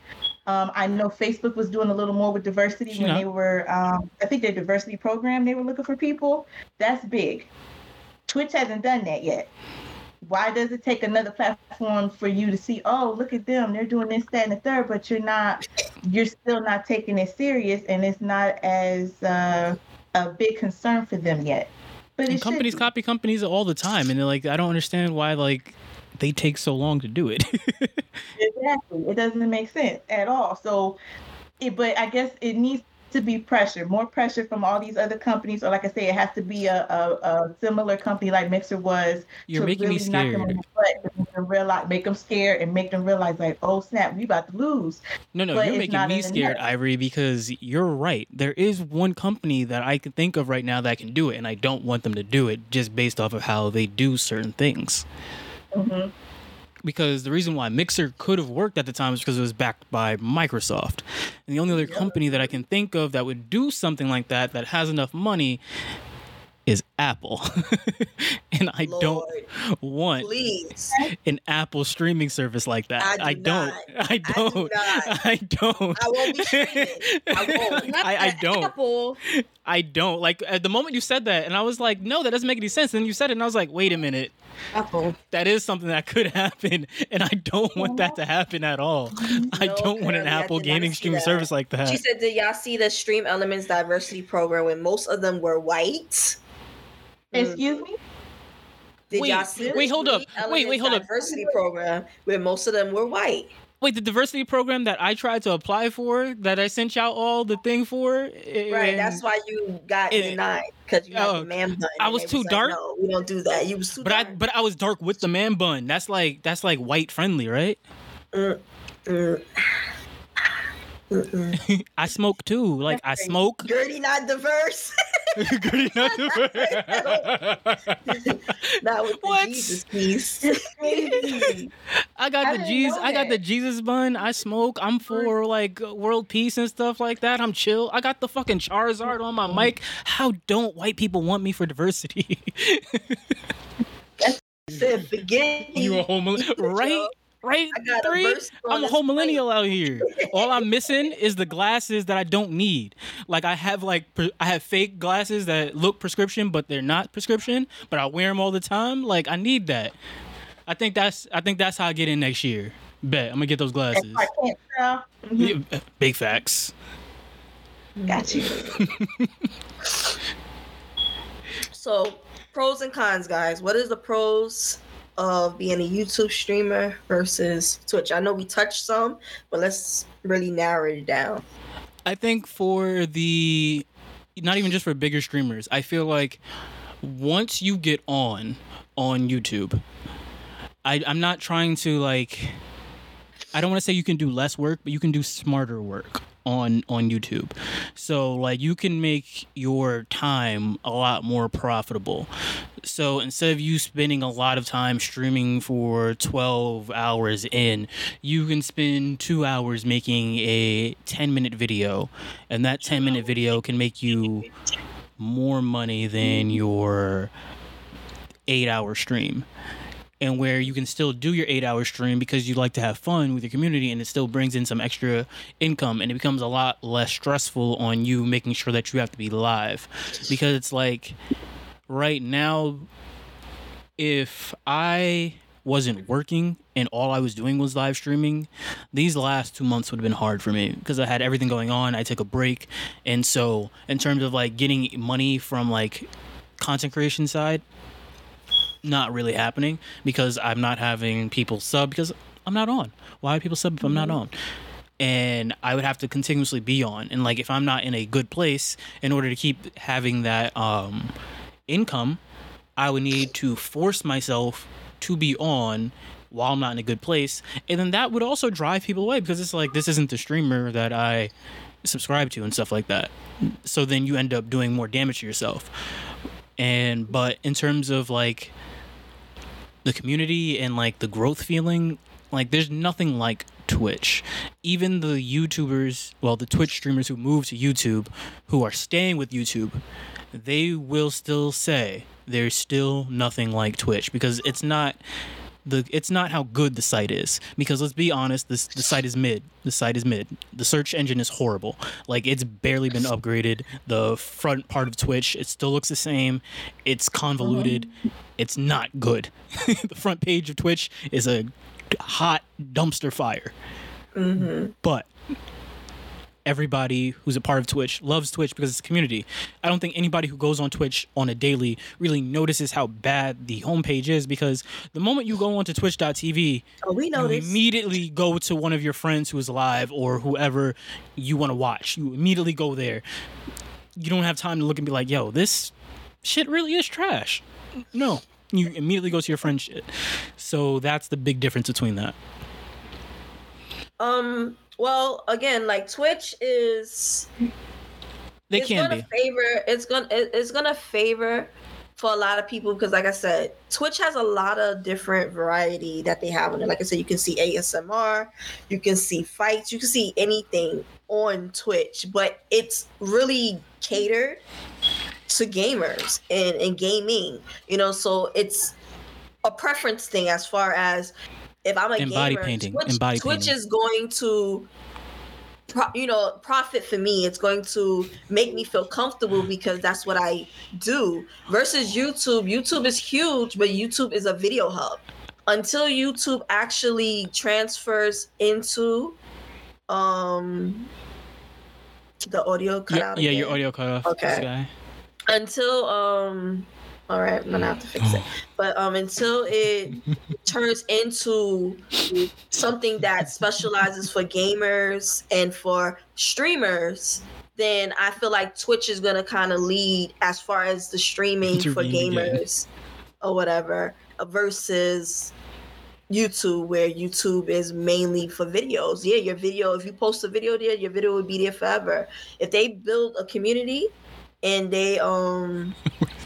Um, I know Facebook was doing a little more with diversity when they were, um, I think their diversity program, they were looking for people. That's big. Twitch hasn't done that yet. Why does it take another platform for you to see, oh, look at them, they're doing this, that, and the third, but you're not, you're still not taking it serious and it's not as uh, a big concern for them yet. But companies copy companies all the time, and they're like, I don't understand why like they take so long to do it. exactly. It doesn't make sense at all. So, it, but I guess it needs to be pressure, more pressure from all these other companies. Or like I say, it has to be a, a, a similar company like Mixer was. You're making really me scared. them realize, make them scared, and make them realize like, oh snap, we about to lose. No, no, But you're making me scared. Ivory, because you're right. There is one company that I can think of right now that can do it, and I don't want them to do it just based off of how they do certain things. Mhm. Because the reason why Mixer could have worked at the time is because it was backed by Microsoft. And the only other company that I can think of that would do something like that that has enough money is Apple. and I Lord, don't want please. an Apple streaming service like that. I do don't. not. I do don't. I don't. I won't be streaming. I won't. I, I don't. Apple. I don't. Like at the moment you said that, and I was like, no, that doesn't make any sense. And you said it, and I was like, wait a minute, Apple. that is something that could happen, and I don't want that to happen at all. I don't want an I Apple gaming see streaming service like that. She said, "Did y'all see the StreamElements diversity program when most of them were white?" Mm. Excuse me. Did Wait, y'all see the wait, hold up. Stream Wait, wait, Elements hold up. Diversity program where most of them were white. Wait, the diversity program that I tried to apply for, that I sent y'all all the thing for, Right. and- That's why you got it- denied because you had oh, the man bun. I was too like, dark? no, we don't do that. You was too But I, but I was dark with the man bun. That's like that's like white friendly, right? Mm, mm. Mm-mm. I smoke too. Like I smoke. Girdy not diverse. Good enough. not with the What? Jesus piece. I got I the Jesus. I got the. Jesus bun. I smoke. I'm mm. for like world peace and stuff like that. I'm chill. I got the fucking Charizard on my mic. How don't white people want me for diversity? Said begin. you a whole mil- right? Right? I got a Three. I'm a whole millennial out here. All I'm missing is the glasses that I don't need. Like I have like pre- I have fake glasses that look prescription but they're not prescription, but I wear them all the time. Like I need that. I think that's I think that's how I get in next year. Bet I'm gonna get those glasses. If I can't tell. Mhm. Yeah, Big facts. Got you. So, pros and cons, guys. What is the pros of being a YouTube streamer versus Twitch? I know we touched some, but let's really narrow it down. I think for the not even just for bigger streamers, I feel like once you get on on YouTube, I, I'm not trying to like I don't want to say you can do less work, but you can do smarter work on on YouTube. So like you can make your time a lot more profitable. So instead of you spending a lot of time streaming for 12 hours in, you can spend 2 hours making a 10 minute video and that 10 minute video can make you more money than your 8 hour stream and where you can still do your eight hour stream because you like to have fun with your community and it still brings in some extra income and it becomes a lot less stressful on you making sure that you have to be live. Because it's like right now if i wasn't working and all i was doing was live streaming these last two months would have been hard for me because i had everything going on. I took a break. And so in terms of like getting money from like content creation side not really happening because I'm not having people sub because I'm not on. Why would people sub if I'm not on? And I would have to continuously be on. And like if I'm not in a good place in order to keep having that um income, I would need to force myself to be on while I'm not in a good place. And then that would also drive people away because it's like this isn't the streamer that I subscribe to and stuff like that. So then you end up doing more damage to yourself. And but in terms of like the community and like the growth feeling, like there's nothing like Twitch. Even the YouTubers, well, the Twitch streamers who move to YouTube, who are staying with YouTube, they will still say there's still nothing like Twitch because it's not the it's not how good the site is. Because let's be honest this the site is mid the site is mid. The search engine is horrible. Like it's barely been upgraded. The front part of twitch it still looks the same. It's convoluted. It's not good. The front page of twitch is a hot dumpster fire. Mm-hmm. but everybody who's a part of Twitch loves Twitch because it's a community. I don't think anybody who goes on Twitch on a daily really notices how bad the homepage is because the moment you go onto twitch.tv, Oh, we know you immediately go to one of your friends who is live or whoever you want to watch. You immediately go there. You don't have time to look and be like, yo, this shit really is trash. No. you immediately go to your friend shit. So that's the big difference between that. Um. Well, again, like Twitch is. They it's can gonna be. favor. It's gonna. It's gonna favor for a lot of people because, like I said, Twitch has a lot of different variety that they have on it. Like I said, you can see ASMR, you can see fights, you can see anything on Twitch, but it's really catered to gamers and, and gaming. You know, so it's a preference thing as far as if I'm a And body gamer, painting, Twitch, and body Twitch painting. is going to pro- you know profit for me it's going to make me feel comfortable because that's what i do versus youtube youtube is huge but youtube is a video hub until youtube actually transfers into um the audio cut Yeah, out yeah, your audio cut off. Okay. until um all right i'm gonna have to fix it but um until it turns into something that specializes for gamers and for streamers then i feel like twitch is gonna kind of lead as far as the streaming for gamers or whatever versus YouTube, where YouTube is mainly for videos. Yeah, your video, if you post a video there, your video would be there forever. If they build a community and they um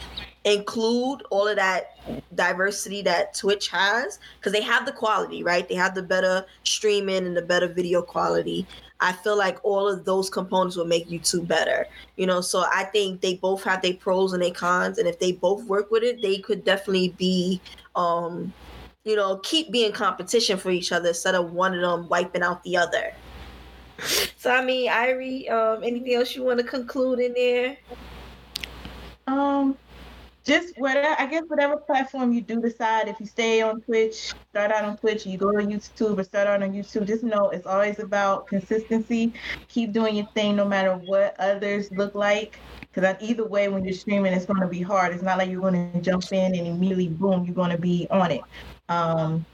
include all of that diversity that Twitch has, because they have the quality, right? They have the better streaming and the better video quality. I feel like all of those components will make YouTube better. You know, so I think they both have their pros and their cons, and if they both work with it, they could definitely be um you know, keep being competition for each other instead of one of them wiping out the other. So I mean, Irry, um, anything else you want to conclude in there? Um, just whatever I guess whatever platform you do decide, if you stay on Twitch, start out on Twitch, you go to YouTube or start out on YouTube, just know it's always about consistency. Keep doing your thing no matter what others look like. Because either way, when you're streaming, it's going to be hard. It's not like you're going to jump in and immediately, boom, you're going to be on it. Um,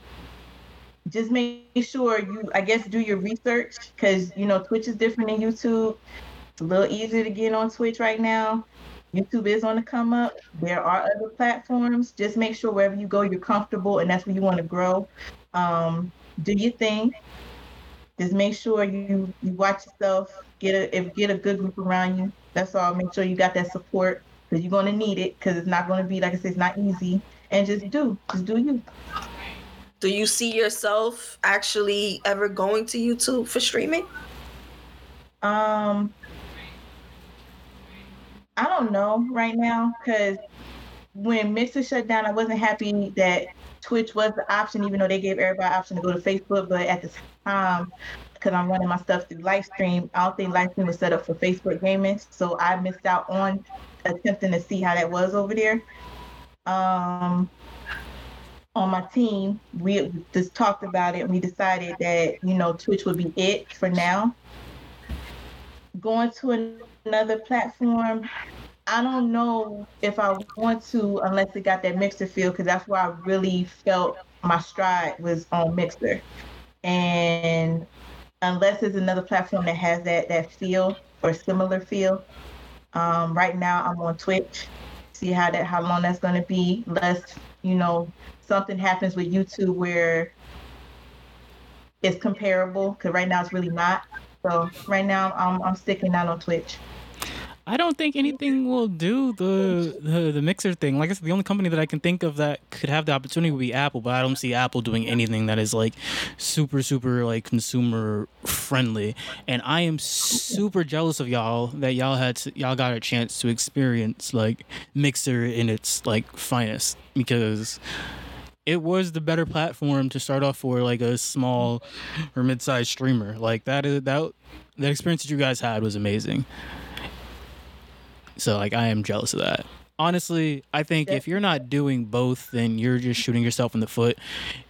just make sure you, I guess, do your research because you know Twitch is different than YouTube. It's a little easier to get on Twitch right now. YouTube is on the come up. There are other platforms. Just make sure wherever you go, you're comfortable and that's where you want to grow. Um, do your thing. Just make sure you you watch yourself. Get a if get a good group around you. That's all. Make sure you got that support because you're gonna need it because it's not gonna be like I said, it's not easy. And just do, just do you. Do you see yourself actually ever going to YouTube for streaming? Um, I don't know right now because when Mixer shut down, I wasn't happy that Twitch was the option, even though they gave everybody option to go to Facebook. But at the time, because I'm running my stuff through Livestream, I don't think Livestream was set up for Facebook gaming, so I missed out on attempting to see how that was over there. Um, on my team, we just talked about it and we decided that you know Twitch would be it for now going to an- another platform, I don't know if I want to unless it got that mixer feel because that's where I really felt my stride was on mixer. And unless there's another platform that has that that feel or similar feel, um, right now I'm on Twitch. See how that how long that's gonna be. Unless you know something happens with YouTube where it's comparable because right now it's really not. So right now I'm I'm sticking out on Twitch. I don't think anything will do the, the the mixer thing. Like I said, the only company that I can think of that could have the opportunity would be Apple, but I don't see Apple doing anything that is like super super like consumer friendly. And I am super jealous of y'all that y'all had to, y'all got a chance to experience like mixer in its like finest because it was the better platform to start off for like a small or mid-sized streamer. Like that is that that experience that you guys had was amazing. So like I am jealous of that. Honestly, I think if you're not doing both, then you're just shooting yourself in the foot.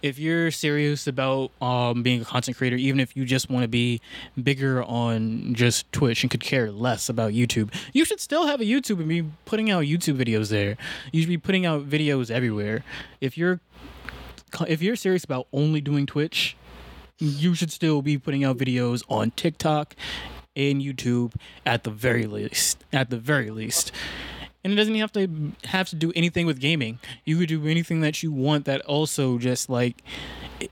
If you're serious about um, being a content creator, even if you just want to be bigger on just Twitch and could care less about YouTube, you should still have a YouTube and be putting out YouTube videos there. You should be putting out videos everywhere. If you're if you're serious about only doing Twitch, you should still be putting out videos on TikTok and YouTube at the very least. At the very least. and it doesn't have to have to do anything with gaming. You could do anything that you want that also just like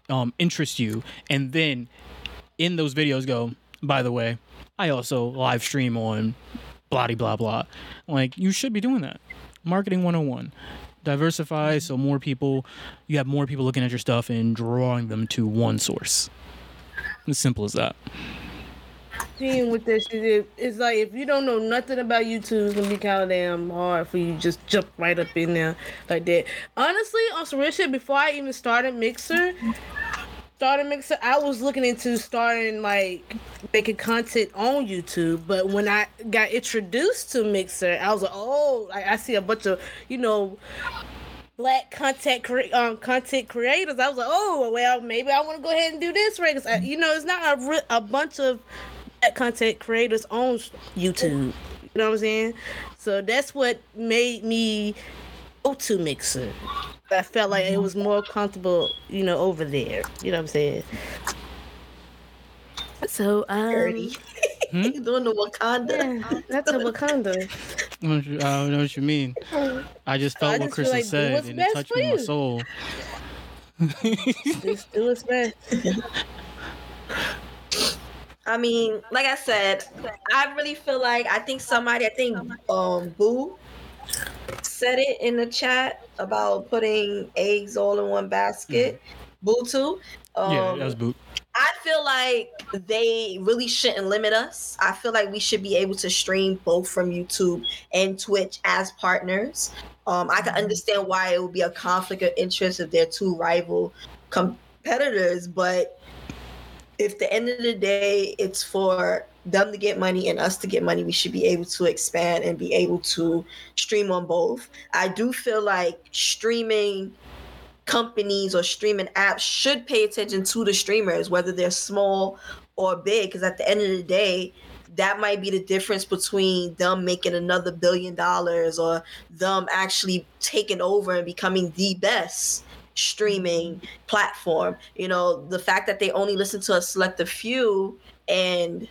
um interests you, and then in those videos go. By the way, I also live stream on blah blah blah. Like you should be doing that. Marketing 101. Diversify so more people you have more people looking at your stuff and drawing them to one source. As simple as that. Thing with this shit, it's like if you don't know nothing about YouTube, it's gonna be kind of damn hard for you just jump right up in there like that. Honestly, on some real shit, before I even started Mixer, started Mixer, I was looking into starting like making content on YouTube. But when I got introduced to Mixer, I was like, oh, like, I see a bunch of you know black content cre- um, content creators. I was like, oh well, maybe I want to go ahead and do this right. Cause I, you know, it's not a, re- a bunch of black content creators on YouTube. You know what I'm saying? So that's what made me go to Mixer. I felt like it was more comfortable, you know, over there. You know what I'm saying? So, um, Dirty. Hmm? You doing the Wakanda? yeah, that's a Wakanda. I don't know what you mean. I just felt I what just feel Kristen like said and it touched me in my soul. Just do what's best. I mean, like I said, I really feel like I think somebody, I think um Boo said it in the chat about putting eggs all in one basket. Boo too. Um, yeah, that was boot. I feel like they really shouldn't limit us. I feel like we should be able to stream both from YouTube and Twitch as partners. Um, I can understand why it would be a conflict of interest if they're two rival competitors, but if the end of the day it's for them to get money and us to get money, we should be able to expand and be able to stream on both. I do feel like streaming companies or streaming apps should pay attention to the streamers, whether they're small or big, because at the end of the day, that might be the difference between them making another billion dollars or them actually taking over and becoming the best streaming platform. You know, the fact that they only listen to a selective few and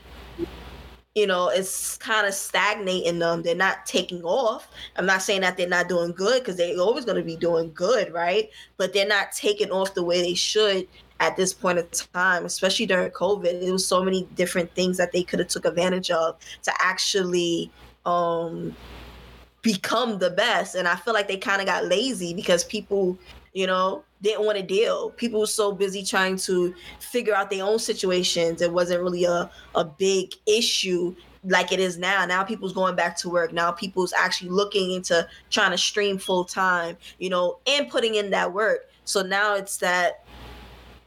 you know, it's kind of stagnating them. They're not taking off. I'm not saying that they're not doing good because they're always going to be doing good, right? But they're not taking off the way they should at this point of time, especially during COVID. There was so many different things that they could have took advantage of to actually um, become the best. And I feel like they kind of got lazy because people, you know, didn't want to deal. People were so busy trying to figure out their own situations. It wasn't really a, a big issue like it is now. Now people's going back to work. Now people's actually looking into trying to stream full time, you know, and putting in that work. So now it's that,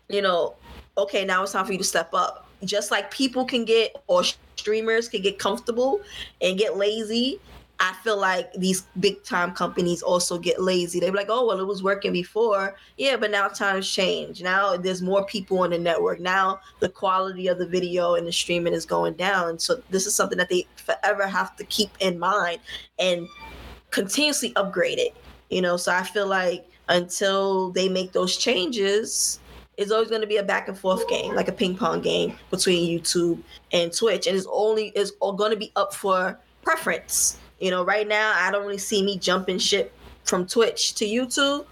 you know, okay, now it's time for you to step up. Just like people can get or streamers can get comfortable and get lazy I feel like these big time companies also get lazy. They're like, oh, well, it was working before. Yeah, but now times change. Now there's more people on the network. Now the quality of the video and the streaming is going down. So this is something that they forever have to keep in mind and continuously upgrade it. You know, so I feel like until they make those changes, it's always going to be a back and forth game, like a ping pong game between YouTube and Twitch, and it's only is going to be up for preference. You know, right now I don't really see me jumping ship from Twitch to YouTube.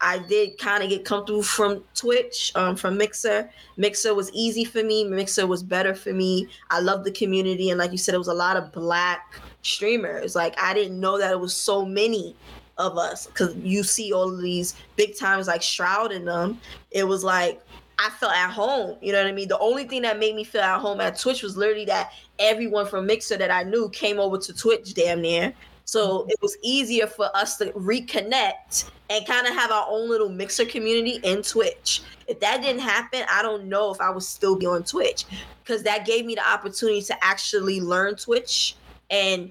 I did kind of get comfortable from Twitch, um, from Mixer. Mixer was easy for me. Mixer was better for me. I love the community, and like you said, it was a lot of black streamers. Like I didn't know that it was so many of us because you see all of these big times like Shroud in them. It was like I felt at home. You know what I mean? The only thing that made me feel at home at Twitch was literally that everyone from Mixer that I knew came over to Twitch damn near. So mm-hmm. it was easier for us to reconnect and kind of have our own little Mixer community in Twitch. If that didn't happen, I don't know if I would still be on Twitch because that gave me the opportunity to actually learn Twitch and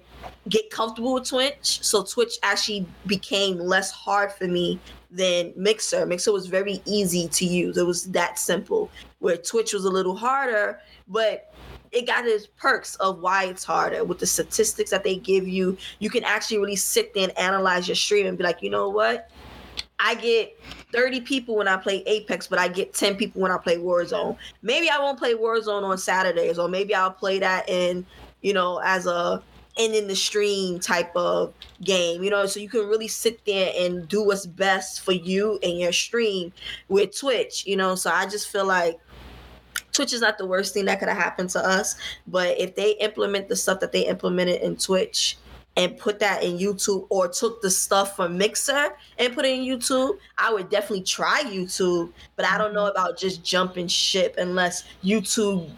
get comfortable with Twitch. So Twitch actually became less hard for me than Mixer. Mixer was very easy to use. It was that simple. Where Twitch was a little harder, but it got its perks of why it's harder with the statistics that they give you. You can actually really sit there and analyze your stream and be like, you know what? I get 30 people when I play Apex, but I get 10 people when I play Warzone. Maybe I won't play Warzone on Saturdays, or maybe I'll play that in, you know, as a end in the stream type of game, you know, so you can really sit there and do what's best for you and your stream with Twitch, you know. So I just feel like Twitch is not the worst thing that could have happened to us, but if they implement the stuff that they implemented in Twitch and put that in YouTube or took the stuff from Mixer and put it in YouTube, I would definitely try YouTube, but I don't know mm-hmm. about just jumping ship unless YouTube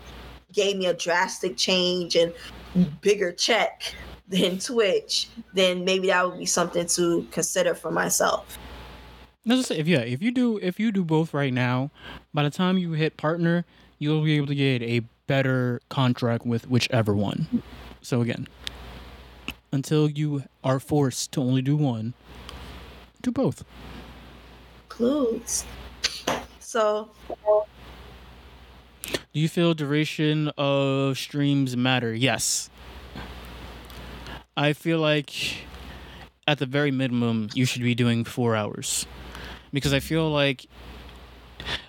gave me a drastic change and bigger check than Twitch, then maybe that would be something to consider for myself. Let's just say if yeah, if you do if you do both right now, by the time you hit partner, you'll be able to get a better contract with whichever one. So again, until you are forced to only do one, do both. Clues. So do you feel duration of streams matter? Yes. I feel like at the very minimum you should be doing 4 hours. Because I feel like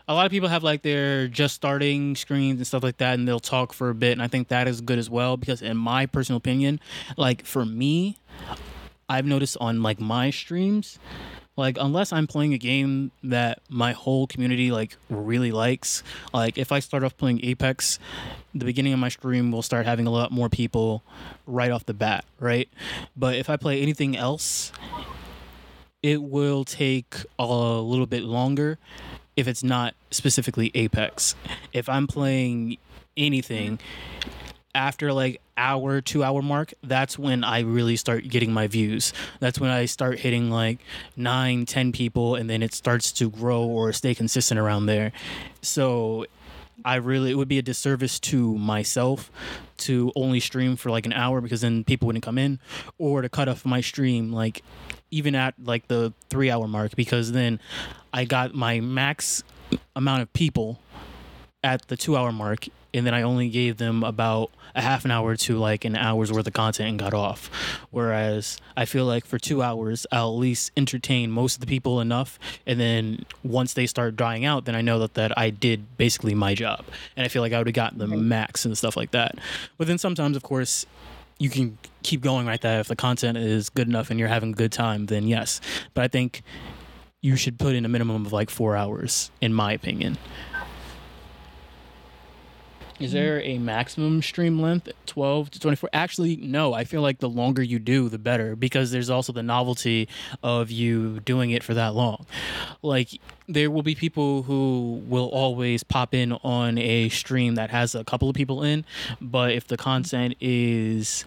a lot of people have like their just starting screens and stuff like that and they'll talk for a bit and i think that is good as well because in my personal opinion like for me i've noticed on like my streams like unless i'm playing a game that my whole community like really likes like if i start off playing apex the beginning of my stream will start having a lot more people right off the bat right? But if i play anything else it will take a little bit longer if it's not specifically Apex. If I'm playing anything after like hour, two hour mark, that's when I really start getting my views. That's when I start hitting like nine, ten people, and then it starts to grow or stay consistent around there. So I really it would be a disservice to myself to only stream for like an hour because then people wouldn't come in, or to cut off my stream like even at like the three hour mark because then I got my max amount of people at the two hour mark and then I only gave them about a half an hour to like an hour's worth of content and got off. Whereas I feel like for two hours, I'll at least entertain most of the people enough. And then once they start dying out, then I know that, that I did basically my job. And I feel like I would have gotten the max and stuff like that. But then sometimes, of course, you can keep going like that. If the content is good enough and you're having a good time, then yes. But I think you should put in a minimum of like four hours, in my opinion. Is there a maximum stream length, 12 to 24? Actually, no. I feel like the longer you do, the better because there's also the novelty of you doing it for that long. Like, there will be people who will always pop in on a stream that has a couple of people in, but if the content is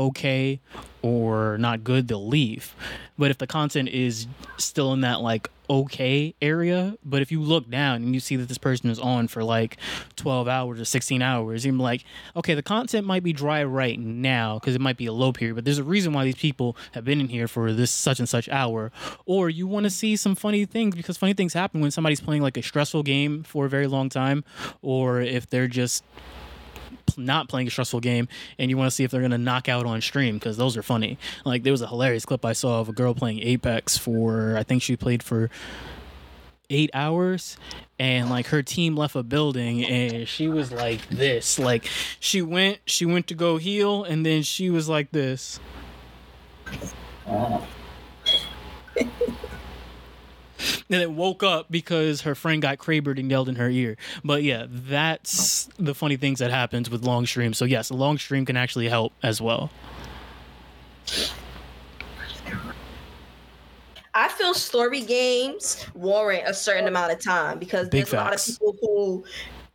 okay or not good, they'll leave. But if the content is still in that like okay area, but if you look down and you see that this person is on for like 12 hours or 16 hours, you're like, okay, the content might be dry right now because it might be a low period, but there's a reason why these people have been in here for this such and such hour. Or you want to see some funny things because funny things happen when somebody's playing like a stressful game for a very long time, or if they're just not playing a stressful game and you want to see if they're going to knock out on stream because those are funny. Like there was a hilarious clip I saw of a girl playing Apex for I think she played for eight hours and like her team left a building and she was like this. Like she went she went to go heal and then she was like this oh. and then woke up because her friend got crabered and yelled in her ear. But yeah, that's the funny things that happens with long streams. So yes, a long stream can actually help as well. I feel story games warrant a certain amount of time because Big there's facts. a lot of people who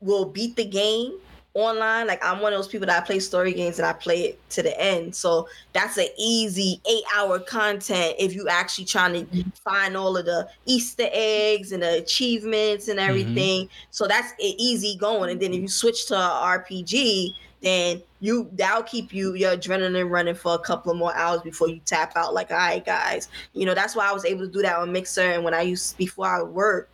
will beat the game online. Like I'm one of those people that I play story games and I play it to the end. So that's an easy eight hour content if you actually trying to mm-hmm. find all of the Easter eggs and the achievements and mm-hmm. everything. So that's easy going. And then if you switch to a RPG, then you that'll keep you your adrenaline running for a couple of more hours before you tap out. Like, all right, guys, you know that's why I was able to do that on Mixer. And when I used before I worked,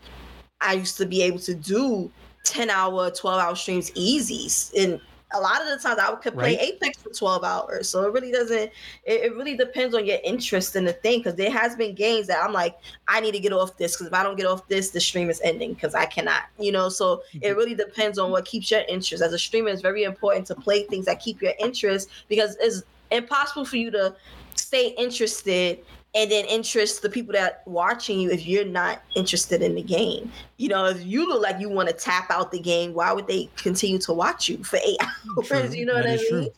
I used to be able to do 10 hour, 12 hour streams easy. And a lot of the times I could play Right. Apex for 12 hours. So it really doesn't, it, it really depends on your interest in the thing. Because there has been games that I'm like, I need to get off this. Because if I don't get off this, the stream is ending because I cannot, you know? So mm-hmm. it really depends on what keeps your interest. As a streamer, it's very important to play things that keep your interest because it's impossible for you to stay interested and then interest the people that watching you if you're not interested in the game. You know, if you look like you want to tap out the game, why would they continue to watch you for eight hours? True. You know That what I is true. mean?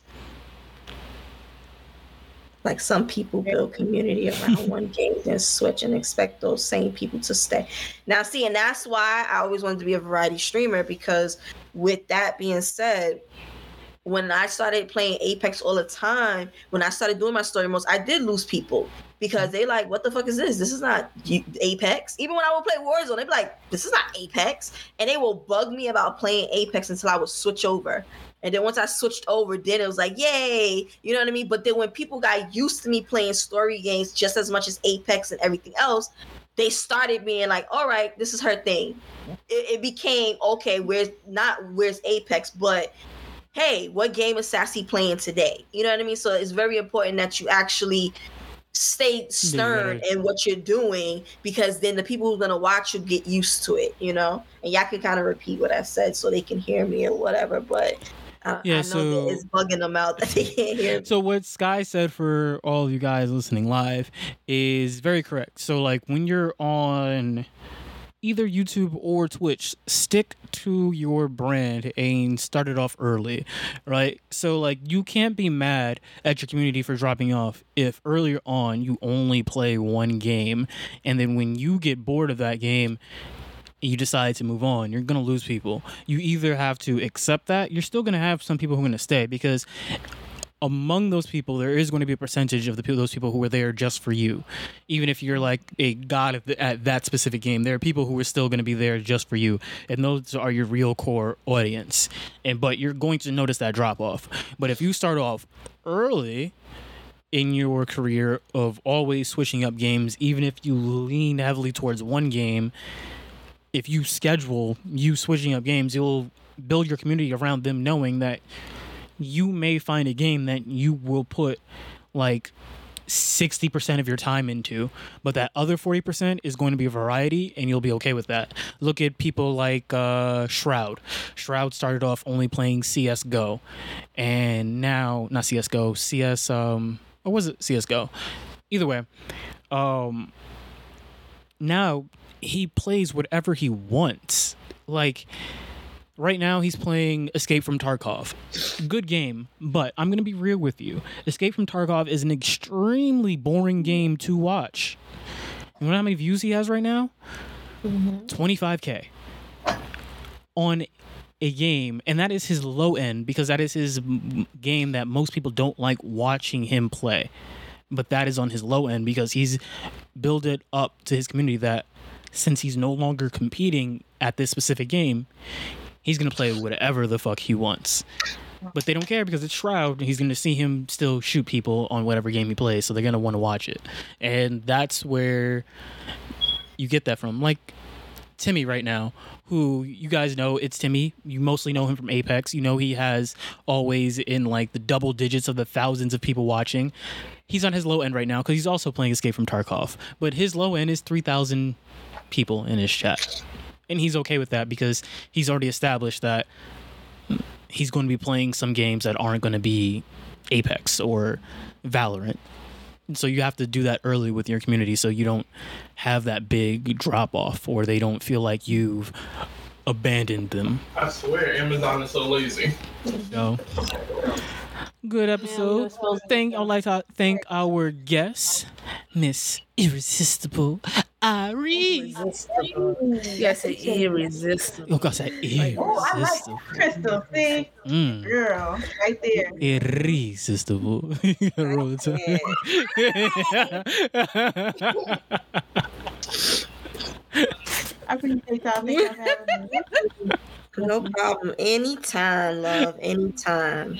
Like some people build community around one game, then switch and expect those same people to stay. Now, see, and that's why I always wanted to be a variety streamer because, with that being said, when I started playing Apex all the time, when I started doing my story modes, I did lose people because they like, what the fuck is this? This is not Apex. Even when I would play Warzone, they'd be like, this is not Apex, and they will bug me about playing Apex until I would switch over. And then once I switched over, then it was like, yay, you know what I mean? But then when people got used to me playing story games just as much as Apex and everything else, they started being like, all right, this is her thing. It, it became okay. Where's not where's Apex, but hey, what game is Sassy playing today? You know what I mean? So it's very important that you actually stay stern Yeah. in what you're doing because then the people who are gonna watch you get used to it, you know. And y'all can kind of repeat what I said so they can hear me or whatever. But uh, I, Yeah, I know so- that it's bugging them out that they can't hear. Me. So what Sky said for all of you guys listening live is very correct. So like when you're on either YouTube or Twitch, stick to your brand and start it off early, right? So like you can't be mad at your community for dropping off if earlier on you only play one game and then when you get bored of that game you decide to move on, you're gonna lose people. You either have to accept that, you're still gonna have some people who are gonna stay because among those people, there is going to be a percentage of the people, those people who are there just for you. Even if you're like a god at, the, at that specific game, there are people who are still going to be there just for you, and those are your real core audience. And but you're going to notice that drop off. But if you start off early in your career of always switching up games, even if you lean heavily towards one game, if you schedule you switching up games, you'll build your community around them knowing that you may find a game that you will put like 60% of your time into, but that other 40% is going to be variety and you'll be okay with that. Look at people like uh, Shroud. Shroud started off only playing CSGO and now, not CSGO, CS, um, or was it CSGO? Either way, um, now he plays whatever he wants. Like, right now he's playing Escape from Tarkov. Good game, but I'm going to be real with you. Escape from Tarkov is an extremely boring game to watch. You know how many views he has right now? 25k on a game, and that is his low end because that is his game that most people don't like watching him play. But that is on his low end because he's built it up to his community that since he's no longer competing at this specific game, he's gonna play whatever the fuck he wants. But they don't care because it's Shroud. And he's gonna see him still shoot people on whatever game he plays, so they're gonna want to watch it. And that's where you get that from. Like Timmy right now, who you guys know it's Timmy. You mostly know him from Apex. You know he has always in like the double digits of the thousands of people watching. He's on his low end right now because he's also playing Escape from Tarkov. But his low end is 3,000 people in his chat. And he's okay with that because he's already established that he's going to be playing some games that aren't going to be Apex or Valorant. So you have to do that early with your community so you don't have that big drop off or they don't feel like you've abandoned them. I swear, Amazon is so lazy. So good episode. Thank I'd like to thank our guest, Miss Irresistible Irry. Yes, it's irresistible. Oh gosh, that Oh, I like irresistible. Crystal. See, Mm. girl, right there. Irresistible. You gotta roll the tongue. I appreciate y'all. Thank y'all for having me. No problem. Anytime, love. Anytime.